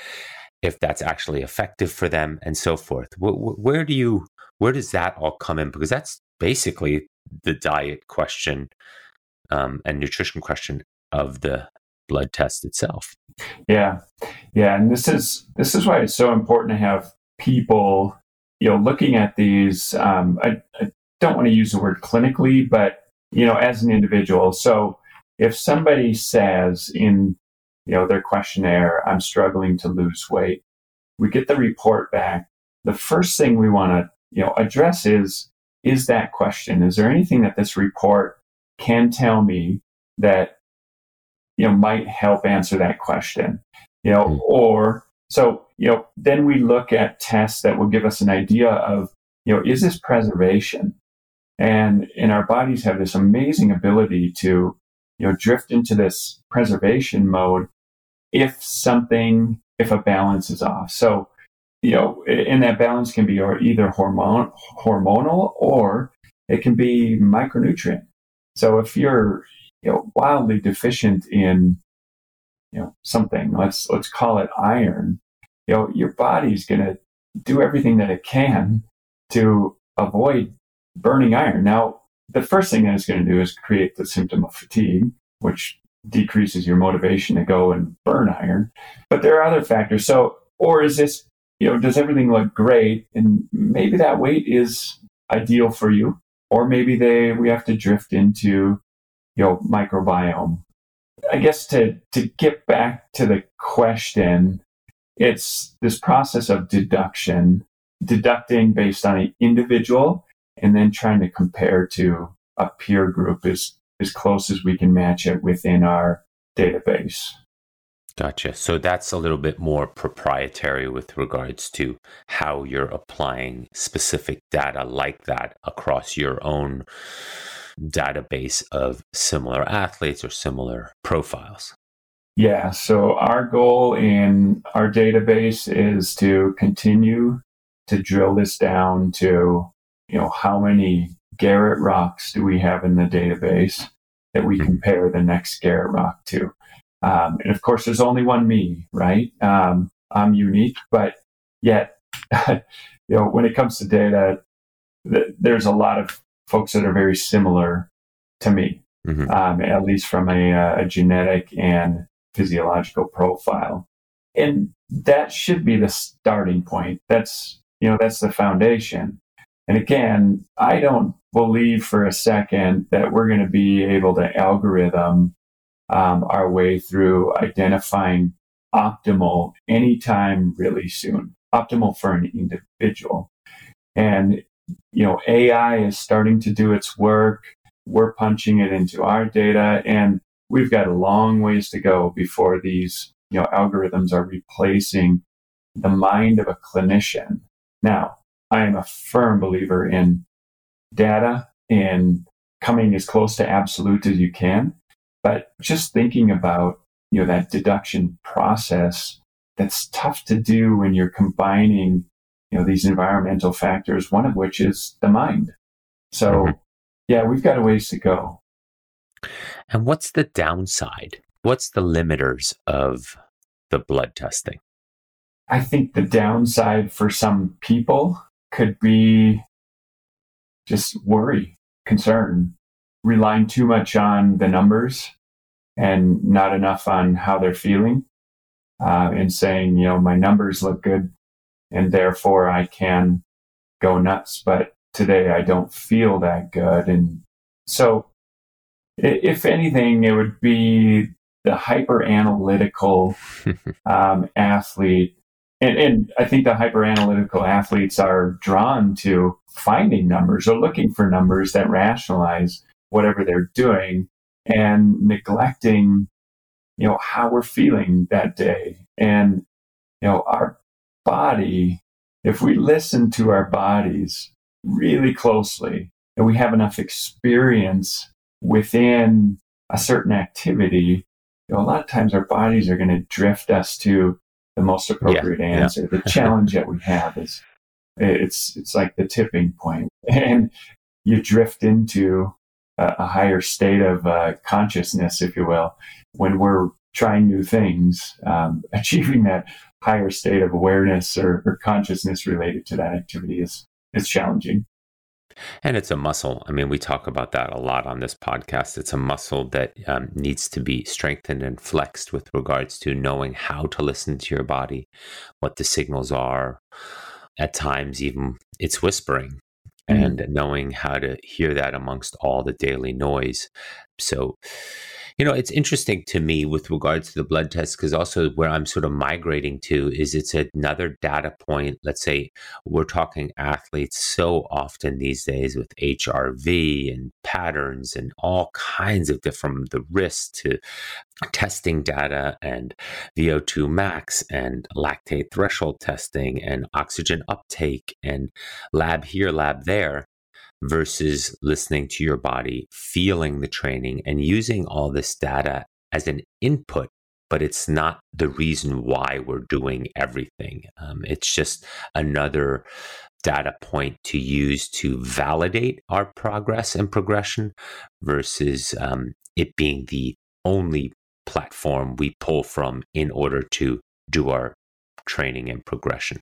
if that's actually effective for them and so forth. Where, where do you where does that all come in? Because that's basically the diet question um, and nutrition question of the blood test itself. Yeah, yeah, and this is this is why it's so important to have people, you know, looking at these. Um, I, I don't want to use the word clinically, but you know, as an individual. So if somebody says in you know their questionnaire, "I'm struggling to lose weight," we get the report back. The first thing we want to you know address is is that question. Is there anything that this report can tell me that you know, might help answer that question, you know, mm. or so, you know, then we look at tests that will give us an idea of, you know, is this preservation? And, and our bodies have this amazing ability to, you know, drift into this preservation mode if something, if a balance is off. So, you know, and that balance can be either hormone, hormonal or it can be micronutrient. So if you're, you know, wildly deficient in, you know, something, let's, let's call it iron, you know, your body's going to do everything that it can to avoid burning iron. Now, the first thing that it's going to do is create the symptom of fatigue, which decreases your motivation to go and burn iron. But there are other factors. So, or is this, you know, does everything look great? And maybe that weight is ideal for you. Or maybe they, we have to drift into, you know, microbiome. I guess to, to get back to the question, it's this process of deduction, deducting based on an individual and then trying to compare to a peer group as, as close as we can match it within our database. Gotcha. So that's a little bit more proprietary with regards to how you're applying specific data like that across your own database of similar athletes or similar profiles. Yeah. So our goal in our database is to continue to drill this down to, you know, how many Garrett rocks do we have in the database that we mm-hmm. compare the next Garrett rock to? Um, and of course, there's only one me, right? Um, I'm unique, but yet, you know, when it comes to data, th- there's a lot of folks that are very similar to me, mm-hmm. um, at least from a, uh, a, genetic and physiological profile. And that should be the starting point. That's, you know, that's the foundation. And again, I don't believe for a second that we're going to be able to algorithm um, our way through identifying optimal anytime really soon, optimal for an individual. And, you know, AI is starting to do its work. We're punching it into our data and we've got a long ways to go before these, you know, algorithms are replacing the mind of a clinician. Now, I am a firm believer in data and coming as close to absolute as you can. But just thinking about, you know, that deduction process, that's tough to do when you're combining, you know, these environmental factors, one of which is the mind. So mm-hmm. yeah, we've got a ways to go. And what's the downside? What's the limiters of the blood testing? I think the downside for some people could be just worry, concern, relying too much on the numbers and not enough on how they're feeling uh, and saying, you know, my numbers look good and therefore I can go nuts. But today I don't feel that good. And so, if anything, it would be the hyper analytical um, athlete. And, and I think the hyper analytical athletes are drawn to finding numbers or looking for numbers that rationalize whatever they're doing and neglecting, you know, how we're feeling that day. And, you know, our body, if we listen to our bodies really closely and we have enough experience within a certain activity, you know, a lot of times our bodies are going to drift us to the most appropriate yeah, answer. Yeah. the challenge that we have is it's it's like the tipping point, and you drift into a, higher state of uh, consciousness, if you will, when we're trying new things, um, achieving that higher state of awareness or, or consciousness related to that activity is is challenging. And it's a muscle. I mean, we talk about that a lot on this podcast. It's a muscle that um, needs to be strengthened and flexed with regards to knowing how to listen to your body, what the signals are. At times, even it's whispering mm-hmm. and knowing how to hear that amongst all the daily noise. So, you know, it's interesting to me with regards to the blood test because also where I'm sort of migrating to is it's another data point. Let's say we're talking athletes so often these days with HRV and patterns and all kinds of different the wrist to testing data and VO2 max and lactate threshold testing and oxygen uptake and lab here, lab there versus listening to your body, feeling the training, and using all this data as an input. But it's not the reason why we're doing everything. Um, it's just another data point to use to validate our progress and progression versus um, it being the only platform we pull from in order to do our training and progression.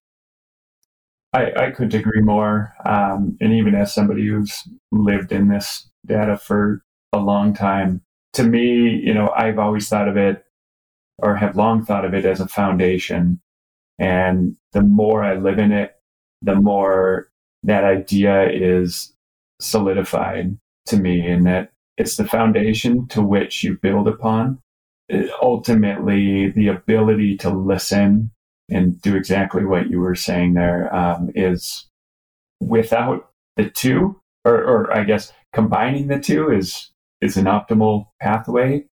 I, I couldn't agree more. Um, and even as somebody who's lived in this data for a long time, to me, you know, I've always thought of it or have long thought of it as a foundation. And the more I live in it, the more that idea is solidified to me and that it's the foundation to which you build upon. It, ultimately, the ability to listen and do exactly what you were saying there um, is without the two, or, or I guess combining the two is is an optimal pathway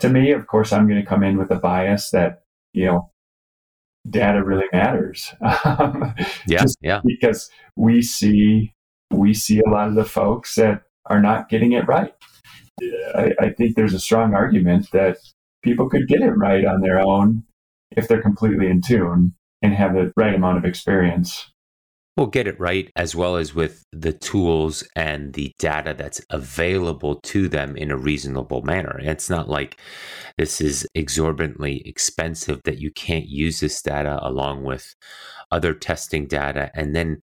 to me. Of course, I'm going to come in with a bias that you know data really matters. Um, yeah, yeah. Because we see we see a lot of the folks that are not getting it right. I, I think there's a strong argument that people could get it right on their own if they're completely in tune and have the right amount of experience. We'll get it right as well as with the tools and the data that's available to them in a reasonable manner. It's not like this is exorbitantly expensive that you can't use this data along with other testing data. And then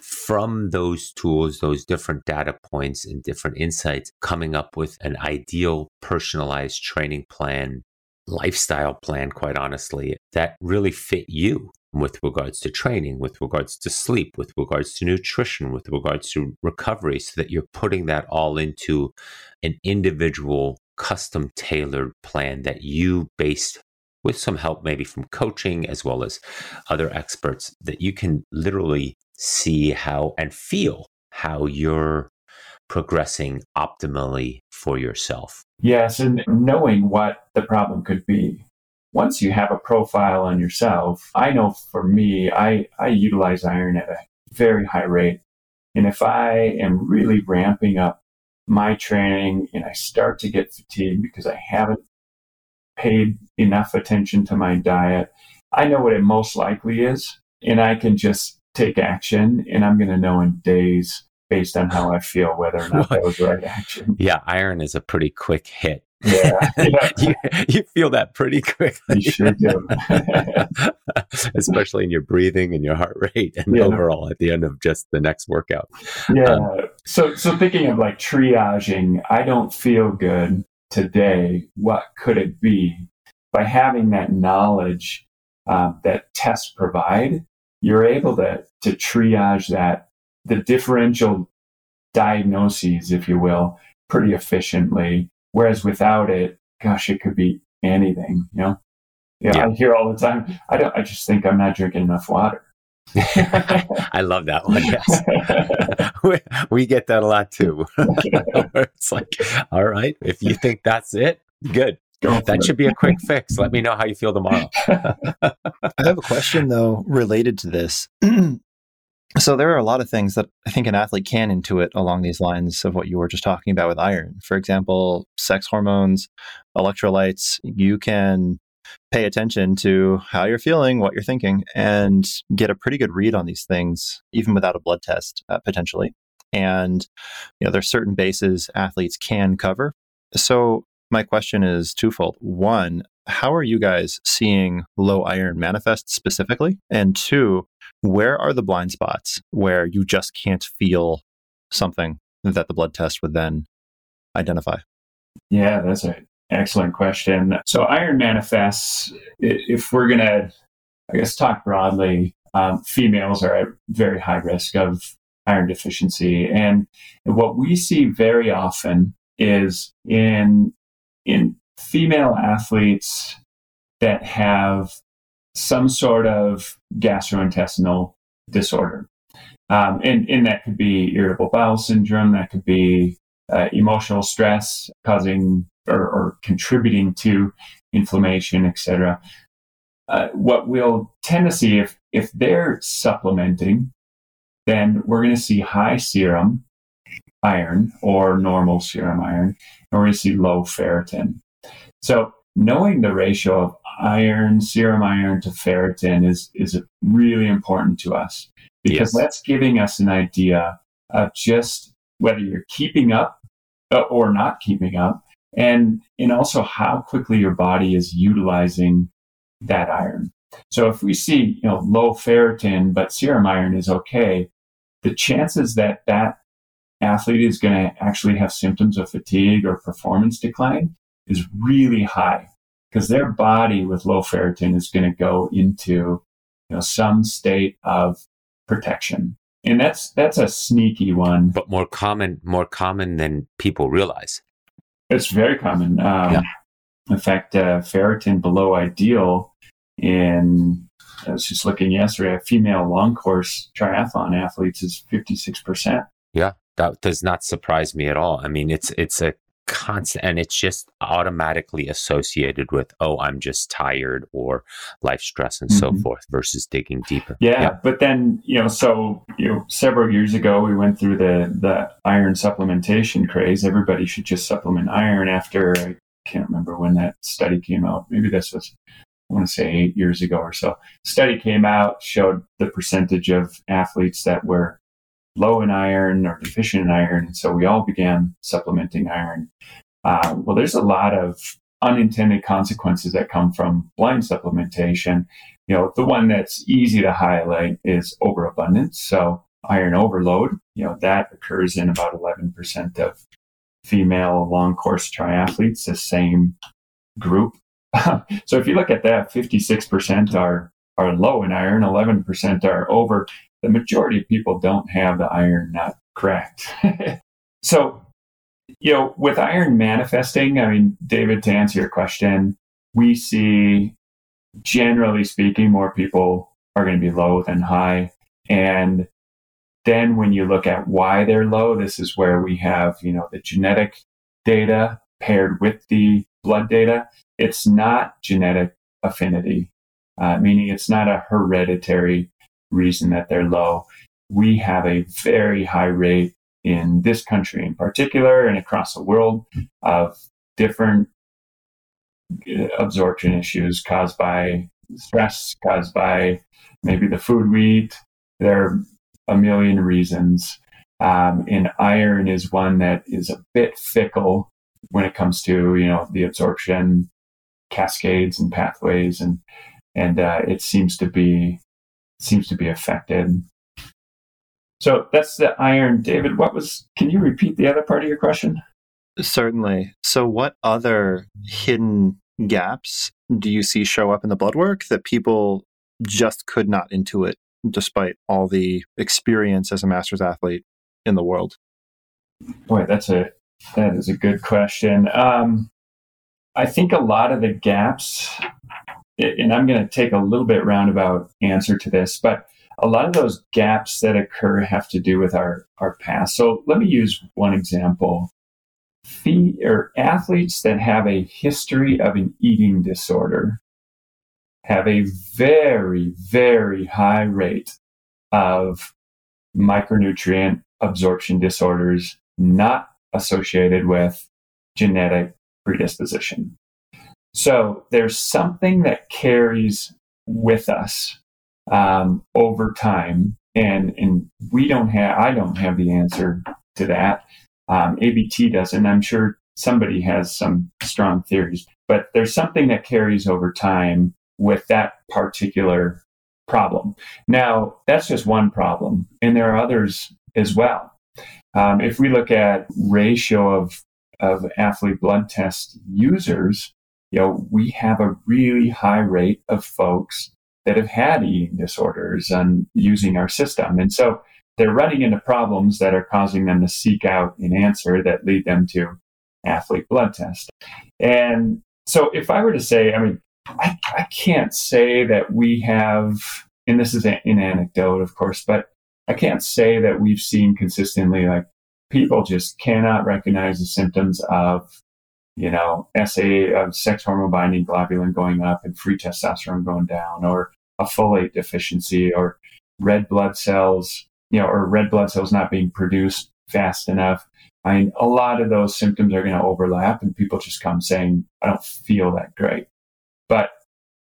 from those tools, those different data points and different insights, coming up with an ideal personalized training plan lifestyle plan, quite honestly, that really fit you with regards to training, with regards to sleep, with regards to nutrition, with regards to recovery, so that you're putting that all into an individual, custom tailored plan that you based with some help maybe from coaching as well as other experts that you can literally see how and feel how you're progressing optimally for yourself. Yes, and knowing what the problem could be. Once you have a profile on yourself, I know for me, I, I utilize iron at a very high rate. And if I am really ramping up my training and I start to get fatigued because I haven't paid enough attention to my diet, I know what it most likely is. And I can just take action and I'm going to know in days based on how I feel whether or not that was the right action. Yeah, iron is a pretty quick hit. Yeah, yeah. you, you feel that pretty quickly. You sure do. Especially in your breathing and your heart rate and yeah. overall at the end of just the next workout. Yeah. Um, so so thinking of like triaging, I don't feel good today. What could it be? By having that knowledge uh, that tests provide, you're able to to triage that the differential diagnoses, if you will, pretty efficiently. Whereas without it, gosh, it could be anything, you know? Yeah, yeah. I hear all the time. I don't, I just think I'm not drinking enough water. I love that one. Yes. we, we, get that a lot too. it's like, all right, if you think that's it, good. that should be a quick fix. Let me know how you feel tomorrow. I have a question though related to this. So there are a lot of things that I think an athlete can intuit along these lines of what you were just talking about with iron. For example, sex hormones, electrolytes, you can pay attention to how you're feeling, what you're thinking, and get a pretty good read on these things, even without a blood test, uh, potentially. And, you know, there's certain bases athletes can cover. So my question is twofold. One, how are you guys seeing low iron manifest specifically? And two, where are the blind spots where you just can't feel something that the blood test would then identify? Yeah, that's an excellent question. So, iron manifests, if we're going to, I guess, talk broadly, um, females are at very high risk of iron deficiency. And what we see very often is in, in female athletes that have some sort of gastrointestinal disorder. Um, and, and that could be irritable bowel syndrome, that could be uh, emotional stress causing or, or, contributing to inflammation, etc. Uh, what we'll tend to see if, if they're supplementing, then we're going to see high serum iron or normal serum iron, and we're going to see low ferritin. So knowing the ratio of iron, serum iron to ferritin is, is really important to us because yes. that's giving us an idea of just whether you're keeping up uh, or not keeping up and, and also how quickly your body is utilizing that iron. So if we see, you know, low ferritin, but serum iron is okay, the chances that that athlete is going to actually have symptoms of fatigue or performance decline is really high because their body with low ferritin is going to go into you know some state of protection and that's that's a sneaky one but more common more common than people realize it's very common um, yeah. in fact uh, ferritin below ideal in I was just looking yesterday, a female long course triathlon athletes is 56%. Yeah, that does not surprise me at all. I mean, it's it's a constant and it's just automatically associated with oh i'm just tired or life stress and mm-hmm. so forth versus digging deeper yeah, yeah, but then you know so you know several years ago we went through the the iron supplementation craze everybody should just supplement iron after i can't remember when that study came out maybe this was I want to say eight years ago or so. Study came out, showed the percentage of athletes that were low in iron or deficient in iron. So we all began supplementing iron. Uh, well, there's a lot of unintended consequences that come from blind supplementation. You know, the one that's easy to highlight is overabundance. So iron overload, you know, that occurs in about 11% of female long course triathletes, the same group. so if you look at that, 56% are, are low in iron, 11% are over the majority of people don't have the iron nut cracked. so, you know, with iron manifesting, I mean, David, to answer your question, we see, generally speaking, more people are going to be low than high. And then when you look at why they're low, this is where we have, you know, the genetic data paired with the blood data. It's not genetic affinity, uh, meaning it's not a hereditary reason that they're low. We have a very high rate in this country in particular and across the world of different uh, absorption issues caused by stress, caused by maybe the food we eat. There are a million reasons. Um, and iron is one that is a bit fickle when it comes to, you know, the absorption cascades and pathways. And, and uh, it seems to be seems to be affected. So that's the iron. David, what was, can you repeat the other part of your question? Certainly. So, what other hidden gaps do you see show up in the blood work that people just could not intuit despite all the experience as a master's athlete in the world? Boy, that's a that is a good question. Um, I think a lot of the gaps and I'm going to take a little bit roundabout answer to this, but a lot of those gaps that occur have to do with our, our past. So let me use one example. Fee, or athletes that have a history of an eating disorder have a very, very high rate of micronutrient absorption disorders not associated with genetic predisposition. So there's something that carries with us um, over time, and and we don't have I don't have the answer to that. Um, ABT doesn't. I'm sure somebody has some strong theories, but there's something that carries over time with that particular problem. Now that's just one problem, and there are others as well. Um, if we look at ratio of of athlete blood test users you know, we have a really high rate of folks that have had eating disorders and using our system. And so they're running into problems that are causing them to seek out an answer that lead them to athlete blood test. And so if I were to say, I mean, I, I can't say that we have, and this is an anecdote, of course, but I can't say that we've seen consistently like people just cannot recognize the symptoms of you know, SA of uh, sex hormone binding globulin going up and free testosterone going down, or a folate deficiency, or red blood cells, you know, or red blood cells not being produced fast enough. I mean, a lot of those symptoms are going to overlap, and people just come saying, I don't feel that great. But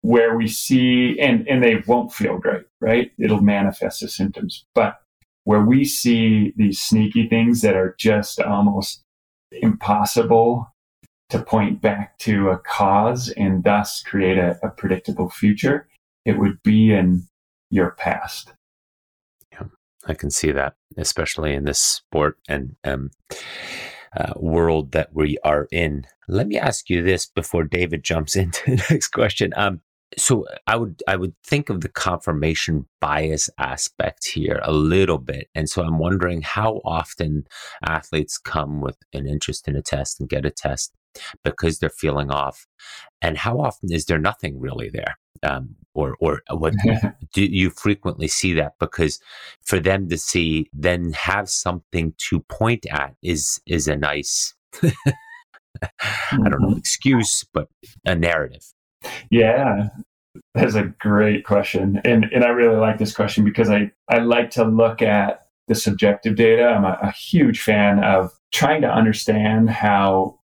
where we see, and, and they won't feel great, right? It'll manifest the symptoms. But where we see these sneaky things that are just almost impossible to point back to a cause and thus create a, a predictable future it would be in your past. Yeah, I can see that, especially in this sport and um, uh, world that we are in. Let me ask you this before David jumps into the next question. Um, so I would I would think of the confirmation bias aspect here a little bit, and so I'm wondering how often athletes come with an interest in a test and get a test because they're feeling off, and how often is there nothing really there, um, or or what do you frequently see that because for them to see then have something to point at is is a nice. I don't know, mm-hmm. excuse, but a narrative. Yeah, that's a great question. And, and I really like this question because I, I like to look at the subjective data. I'm a, a huge fan of trying to understand how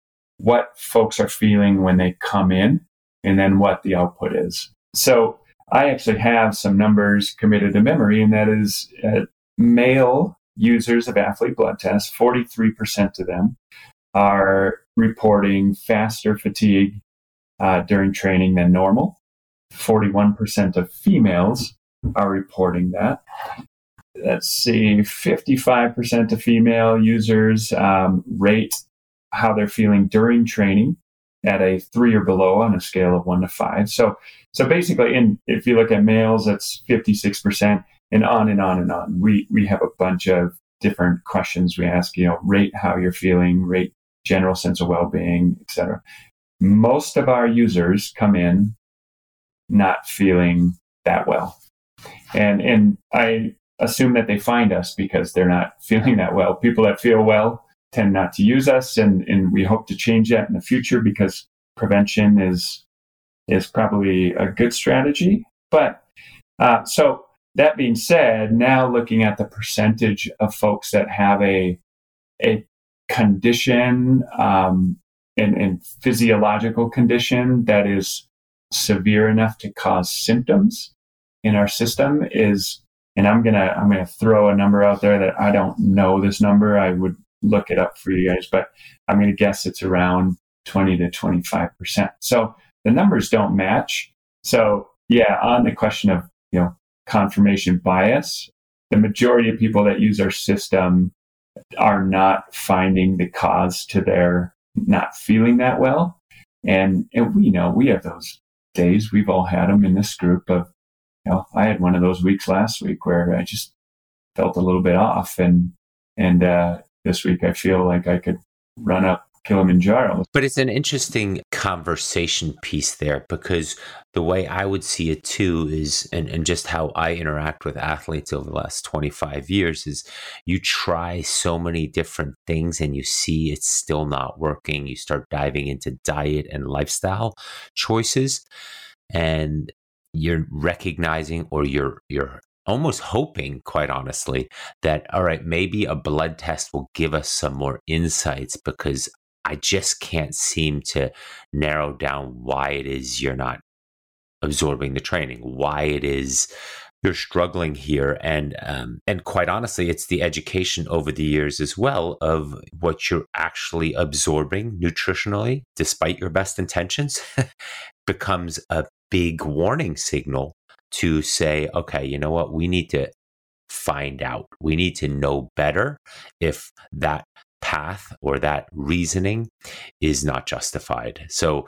what folks are feeling when they come in and then what the output is. So I actually have some numbers committed to memory, and that is uh, male users of athlete blood tests, 43% of them are reporting faster fatigue uh, during training than normal. 41% of females are reporting that. Let's see, 55% of female users um, rate how they're feeling during training at a three or below on a scale of one to five. So, so basically, in if you look at males, that's 56%, and on and on and on. We we have a bunch of different questions we ask. You know, rate how you're feeling, rate general sense of well-being, etc. Most of our users come in not feeling that well. And and I assume that they find us because they're not feeling that well. People that feel well tend not to use us and, and we hope to change that in the future because prevention is is probably a good strategy. But uh, so that being said, now looking at the percentage of folks that have a a condition um, and, and physiological condition that is severe enough to cause symptoms in our system is and I'm gonna I'm gonna throw a number out there that I don't know this number. I would look it up for you guys, but I'm gonna guess it's around 20 to 25 percent. So the numbers don't match. So yeah, on the question of you know confirmation bias, the majority of people that use our system are not finding the cause to their not feeling that well. And, and we know we have those days. We've all had them in this group of, you know, I had one of those weeks last week where I just felt a little bit off. And, and, uh, this week I feel like I could run up Kilimanjaro. But it's an interesting conversation piece there because the way I would see it too is, and, and just how I interact with athletes over the last 25 years is you try so many different things and you see it's still not working. You start diving into diet and lifestyle choices and you're recognizing or you're, you're almost hoping, quite honestly, that, all right, maybe a blood test will give us some more insights because I just can't seem to narrow down why it is you're not absorbing the training, why it is you're struggling here, and um, and quite honestly, it's the education over the years as well of what you're actually absorbing nutritionally, despite your best intentions, becomes a big warning signal to say, okay, you know what, we need to find out. We need to know better if that path or that reasoning is not justified. So,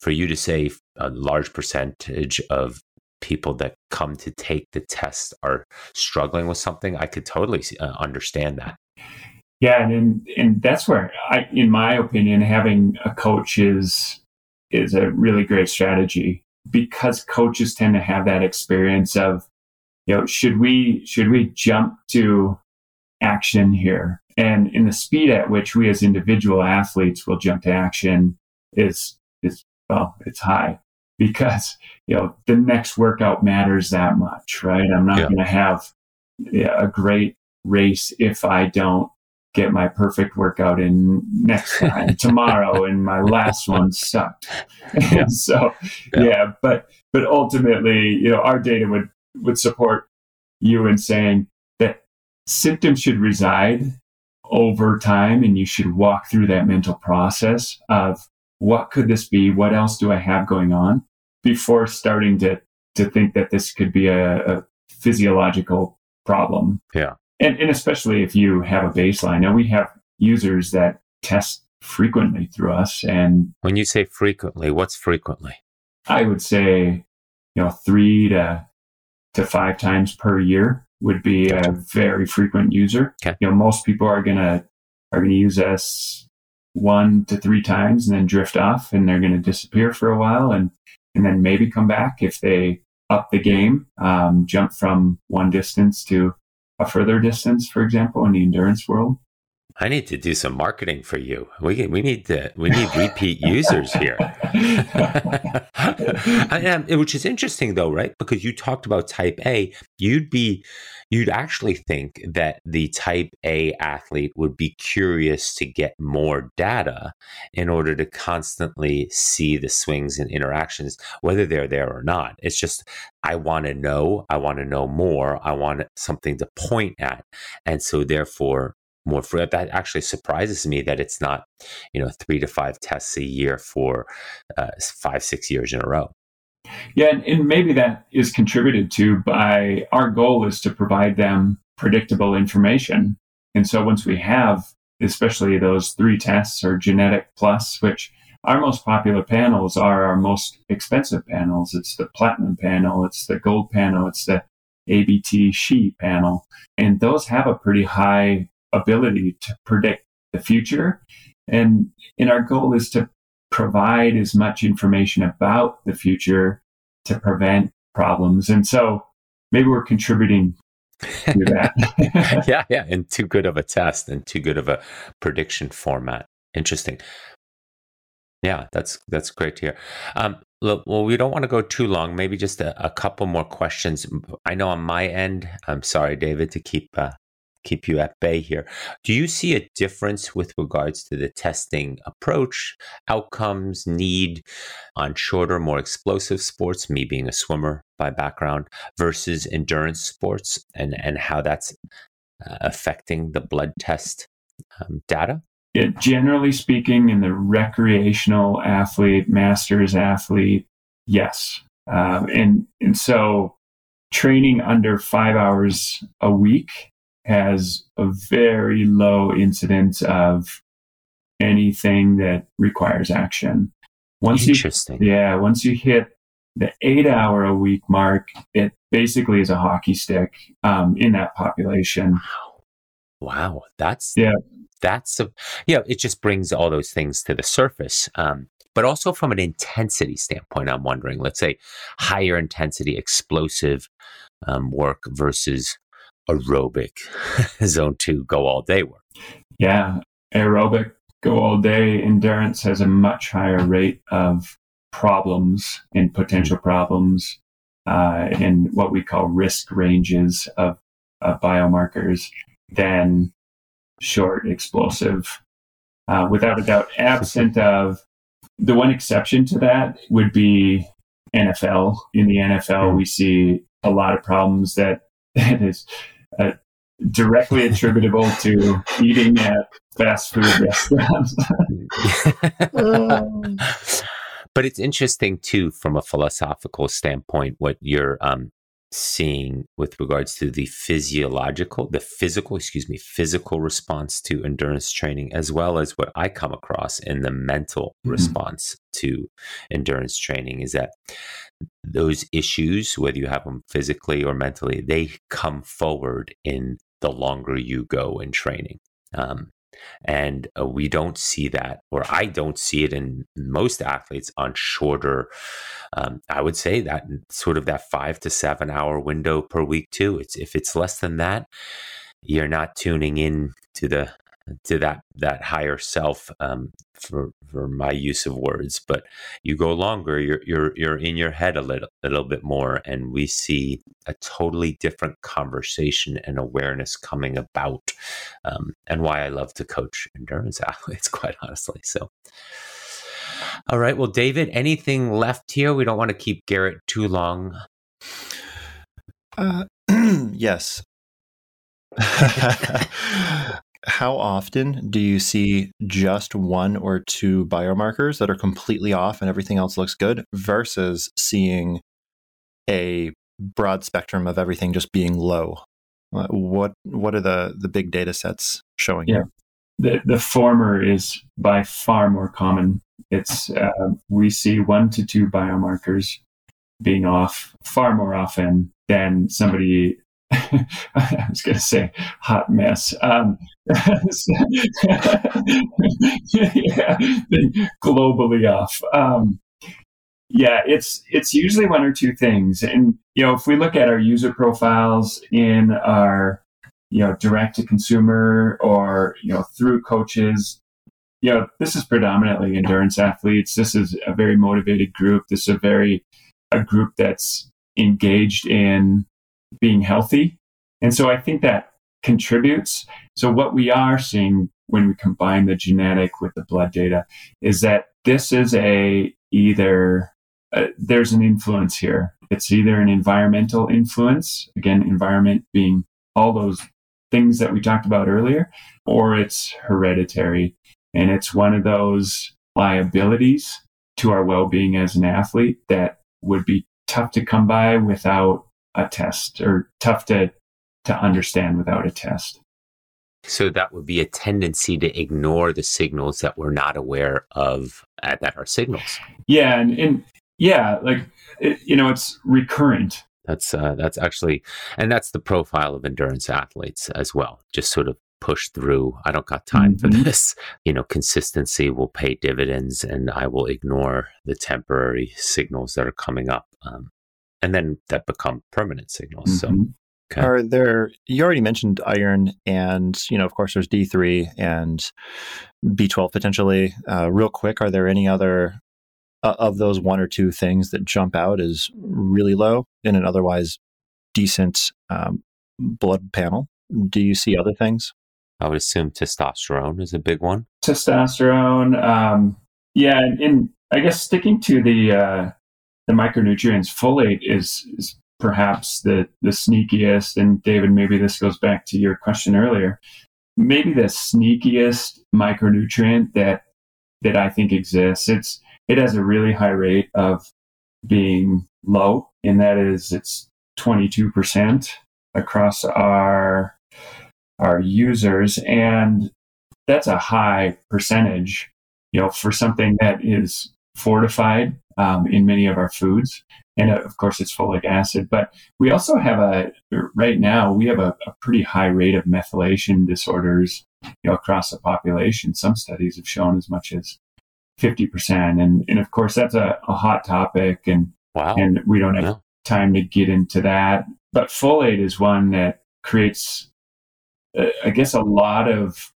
for you to say a large percentage of people that come to take the test are struggling with something, I could totally uh, understand that. Yeah, and and that's where I, in my opinion, having a coach is is a really great strategy because coaches tend to have that experience of, you know, should we should we jump to action here and in the speed at which we as individual athletes will jump to action is, is, well, it's high because, you know, the next workout matters that much, right? I'm not yeah. going to have a great race if I don't get my perfect workout in next time tomorrow and my last one sucked. Yeah. so yeah. yeah, but but ultimately, you know, our data would would support you in saying that symptoms should reside over time and you should walk through that mental process of what could this be? What else do I have going on before starting to to think that this could be a, a physiological problem. Yeah. And, and especially if you have a baseline. Now we have users that test frequently through us. And when you say frequently, what's frequently? I would say, you know, three to to five times per year would be a very frequent user. Okay. You know, most people are gonna are gonna use us one to three times and then drift off and they're gonna disappear for a while and and then maybe come back if they up the game, um, jump from one distance to a further distance, for example, in the endurance world. I need to do some marketing for you. We we need to we need repeat users here. which is interesting though, right? Because you talked about type A, you'd be you'd actually think that the type A athlete would be curious to get more data in order to constantly see the swings and interactions, whether they're there or not. It's just, I want to know, I want to know more, I want something to point at. And so, therefore, more free. That actually surprises me that it's not, you know, three to five tests a year for uh, five, six years in a row. Yeah, and, and maybe that is contributed to by our goal is to provide them predictable information. And so once we have, especially those three tests or genetic plus, which our most popular panels are our most expensive panels. It's the platinum panel, it's the gold panel, it's the ABT SHE panel. And those have a pretty high ability to predict the future. And, and our goal is to provide as much information about the future to prevent problems. And so maybe we're contributing to that. yeah, yeah. And too good of a test and too good of a prediction format. Interesting. Yeah, that's that's great to hear. Um, look, well, we don't want to go too long. Maybe just a, a, couple more questions. I know on my end, I'm sorry, David, to keep uh, keep you at bay here. Do you see a difference with regards to the testing approach, outcomes, need on shorter, more explosive sports, me being a swimmer by background, versus endurance sports and, and how that's uh, affecting the blood test um, data? Yeah, generally speaking, in the recreational athlete, masters athlete, yes. Um, and, and so training under five hours a week has a very low incidence of anything that requires action. Once Interesting. You, yeah, once you hit the eight hour a week mark, it basically is a hockey stick um, in that population. Wow. Wow. That's yeah. That's a yeah. It just brings all those things to the surface. Um, but also from an intensity standpoint, I'm wondering. Let's say higher intensity, explosive um, work versus aerobic zone two go all day work. Yeah, aerobic go all day endurance has a much higher rate of problems and potential problems uh, in what we call risk ranges of, of biomarkers than short explosive. Uh, without a doubt, absent of the one exception to that would be NFL. In the NFL, hmm. we see a lot of problems that that is uh, directly attributable to eating at fast food restaurants. but it's interesting too, from a philosophical standpoint, what you're um, seeing with regards to the physiological, the physical, excuse me, physical response to endurance training, as well as what I come across in the mental mm-hmm. response to endurance training, is that those issues, whether you have them physically or mentally, they come forward in the longer you go in training. Um, and uh, we don't see that, or I don't see it in most athletes on shorter. Um, I would say that sort of that five to seven hour window per week too. It's if it's less than that, you're not tuning in to the to that that higher self um, for for my use of words. But you go longer, you're you're you're in your head a little a little bit more, and we see a totally different conversation and awareness coming about. Um, and why I love to coach endurance athletes, quite honestly. So. All right. Well, David, anything left here? We don't want to keep Garrett too long. Uh, yes. how often do you see just one or two biomarkers that are completely off and everything else looks good versus seeing a broad spectrum of everything just being low. Uh, what what are the the big data sets showing? Yeah, the the former is by far more common. It's uh, we see one to two biomarkers being off far more often than somebody I was going to say hot mess. Um, yeah, globally off. Um, yeah, it's it's usually one or two things, and you know, if we look at our user profiles in our you know direct to consumer or you know through coaches, you know, this is predominantly endurance athletes. This is a very motivated group. This is a very a group that's engaged in being healthy. And so I think that contributes. So what we are seeing when we combine the genetic with the blood data is that this is a either uh, there's an influence here. It's either an environmental influence, again, environment being all those things that we talked about earlier, or it's hereditary. And it's one of those liabilities to our well being as an athlete that would be tough to come by without a test or tough to to understand without a test. So that would be a tendency to ignore the signals that we're not aware of uh, that are signals. Yeah, and, and yeah, like it, you know, it's recurrent. That's uh, that's actually, and that's the profile of endurance athletes as well. Just sort of push through. I don't got time mm-hmm. for this. You know, consistency will pay dividends, and I will ignore the temporary signals that are coming up. Um, and then that become permanent signals. Mm-hmm. So Okay. Are there? You already mentioned iron, and you know, of course, there's D3 and B12 potentially. Uh, real quick, are there any other uh, of those one or two things that jump out as really low in an otherwise decent um, blood panel? Do you see other things? I would assume testosterone is a big one. Testosterone, um, yeah, and, and, I guess sticking to the uh, the micronutrients, folate is, is perhaps the the sneakiest. And David, maybe this goes back to your question earlier. Maybe the sneakiest micronutrient that that I think exists. It's it has a really high rate of being low, and that is it's 22% across our our users, and that's a high percentage. You know, for something that is fortified um, in many of our foods. And of course, it's folic acid. But we also have a, right now, we have a, a pretty high rate of methylation disorders you know, across the population. Some studies have shown as much as 50%. And, and of course, that's a, a hot topic. And, wow. and we don't have yeah. time to get into that. But folate is one that creates, uh, I guess, a lot of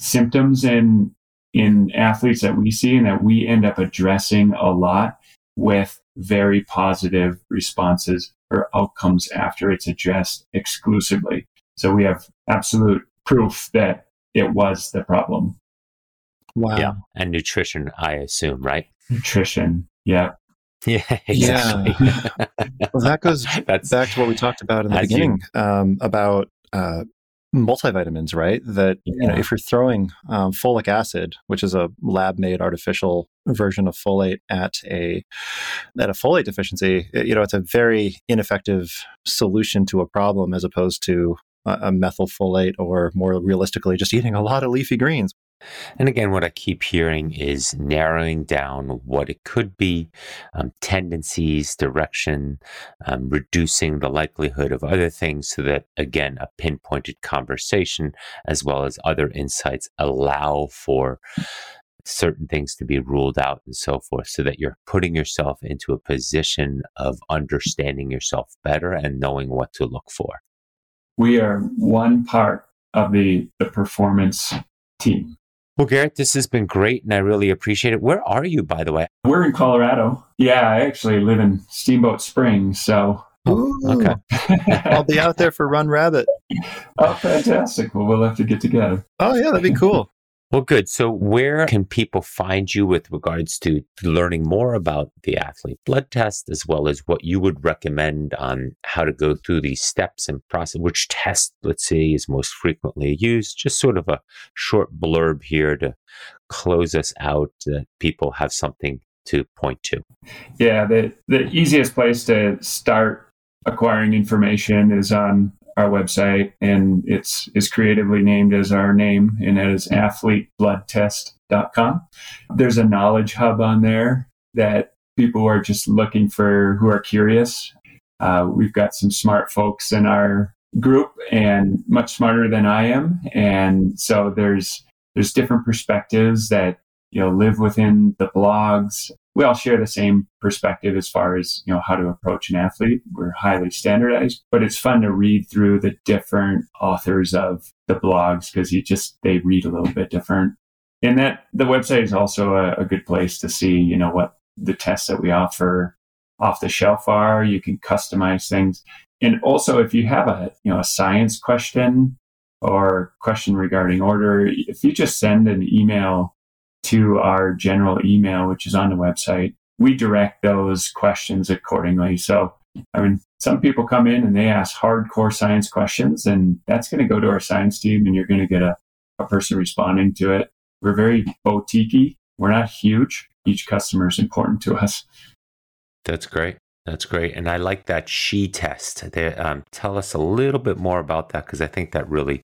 symptoms in in athletes that we see and that we end up addressing a lot with very positive responses or outcomes after it's addressed exclusively. So we have absolute proof that it was the problem. Wow. Yeah. And nutrition, I assume, right? Nutrition. Yeah. Yeah, exactly. Yeah. well, that goes That's, back to what we talked about in the beginning you, um, about uh, multivitamins, right? That yeah. you know, if you're throwing um, folic acid, which is a lab-made artificial version of folate, at a at a folate deficiency, it, you know, it's a very ineffective solution to a problem as opposed to a, a methylfolate or more realistically, just eating a lot of leafy greens. And again, what I keep hearing is narrowing down what it could be, um, tendencies, direction, um, reducing the likelihood of other things so that, again, a pinpointed conversation as well as other insights allow for certain things to be ruled out and so forth so that you're putting yourself into a position of understanding yourself better and knowing what to look for. We are one part of the, the performance team well, Garrett, this has been great and I really appreciate it. Where are you, by the way? We're in Colorado. Yeah, I actually live in Steamboat Springs. So, oh, Ooh, okay. I'll be out there for Run Rabbit. Oh, fantastic. Well, we'll have to get together. Oh, yeah, that'd be cool. Well, good. So, where can people find you with regards to learning more about the athlete blood test, as well as what you would recommend on how to go through these steps and process? Which test, let's say, is most frequently used? Just sort of a short blurb here to close us out that people have something to point to? Yeah, the, the easiest place to start acquiring information is on our website, and it's is creatively named as our name, and that is athletebloodtest.com. There's a knowledge hub on there that people are just looking for who are curious. Uh, we've got some smart folks in our group and much smarter than I am. And so there's there's different perspectives that you know live within the blogs. We all share the same perspective as far as you know how to approach an athlete. We're highly standardized, but it's fun to read through the different authors of the blogs because you just they read a little bit different. And that the website is also a, a good place to see you know what the tests that we offer off the shelf are. You can customize things. And also, if you have a you know a science question or question regarding order, if you just send an email to our general email, which is on the website, we direct those questions accordingly. So, I mean, some people come in and they ask hardcore science questions, and that's going to go to our science team, and you're going to get a, a person responding to it. We're very boutique We're not huge. Each customer is important to us. That's great. That's great. And I like that she test. They, um, tell us a little bit more about that because I think that really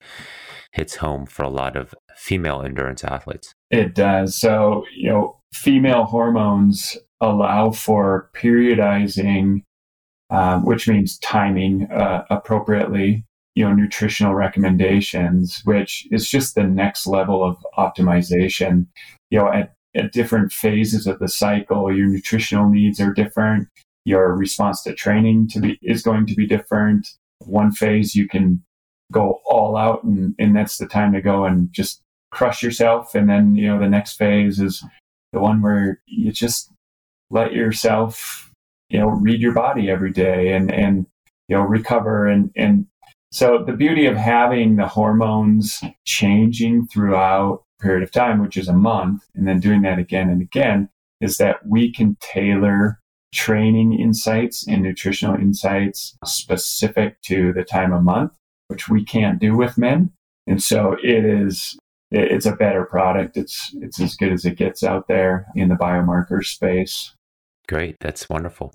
hits home for a lot of female endurance athletes. It does. So, you know, female hormones allow for periodizing, um, which means timing uh, appropriately, you know, nutritional recommendations, which is just the next level of optimization. You know, at, at different phases of the cycle, your nutritional needs are different your response to training to be is going to be different. One phase you can go all out and, and that's the time to go and just crush yourself. And then, you know, the next phase is the one where you just let yourself, you know, read your body every day and, and, you know, recover. And, and so the beauty of having the hormones changing throughout a period of time, which is a month, and then doing that again and again, is that we can tailor training insights and nutritional insights specific to the time of month, which we can't do with men. And so it is it's a better product. It's it's as good as it gets out there in the biomarker space. Great. That's wonderful.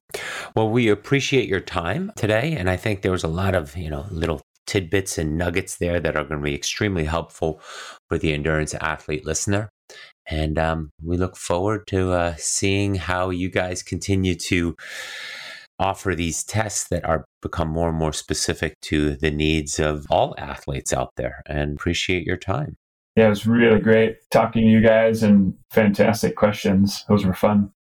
Well, we appreciate your time today. And I think there was a lot of, you know, little tidbits and nuggets there that are going to be extremely helpful for the endurance athlete listener. And um, we look forward to uh, seeing how you guys continue to offer these tests that are become more and more specific to the needs of all athletes out there and appreciate your time. Yeah, it was really great talking to you guys and fantastic questions. Those were fun.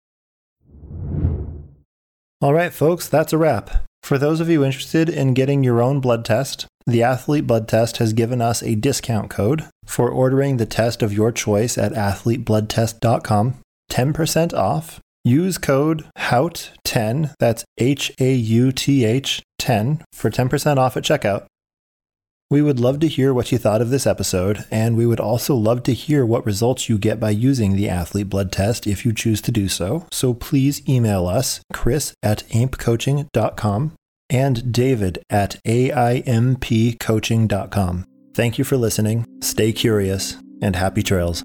All right, folks, that's a wrap. For those of you interested in getting your own blood test, the Athlete Blood Test has given us a discount code for ordering the test of your choice at athletebloodtest.com. 10% off. Use code HAUTH10, that's H A U T H 10, for 10% off at checkout. We would love to hear what you thought of this episode, and we would also love to hear what results you get by using the Athlete Blood Test if you choose to do so. So please email us, chris at aimpcoaching.com and david at aimpcoaching.com. Thank you for listening, stay curious, and happy trails.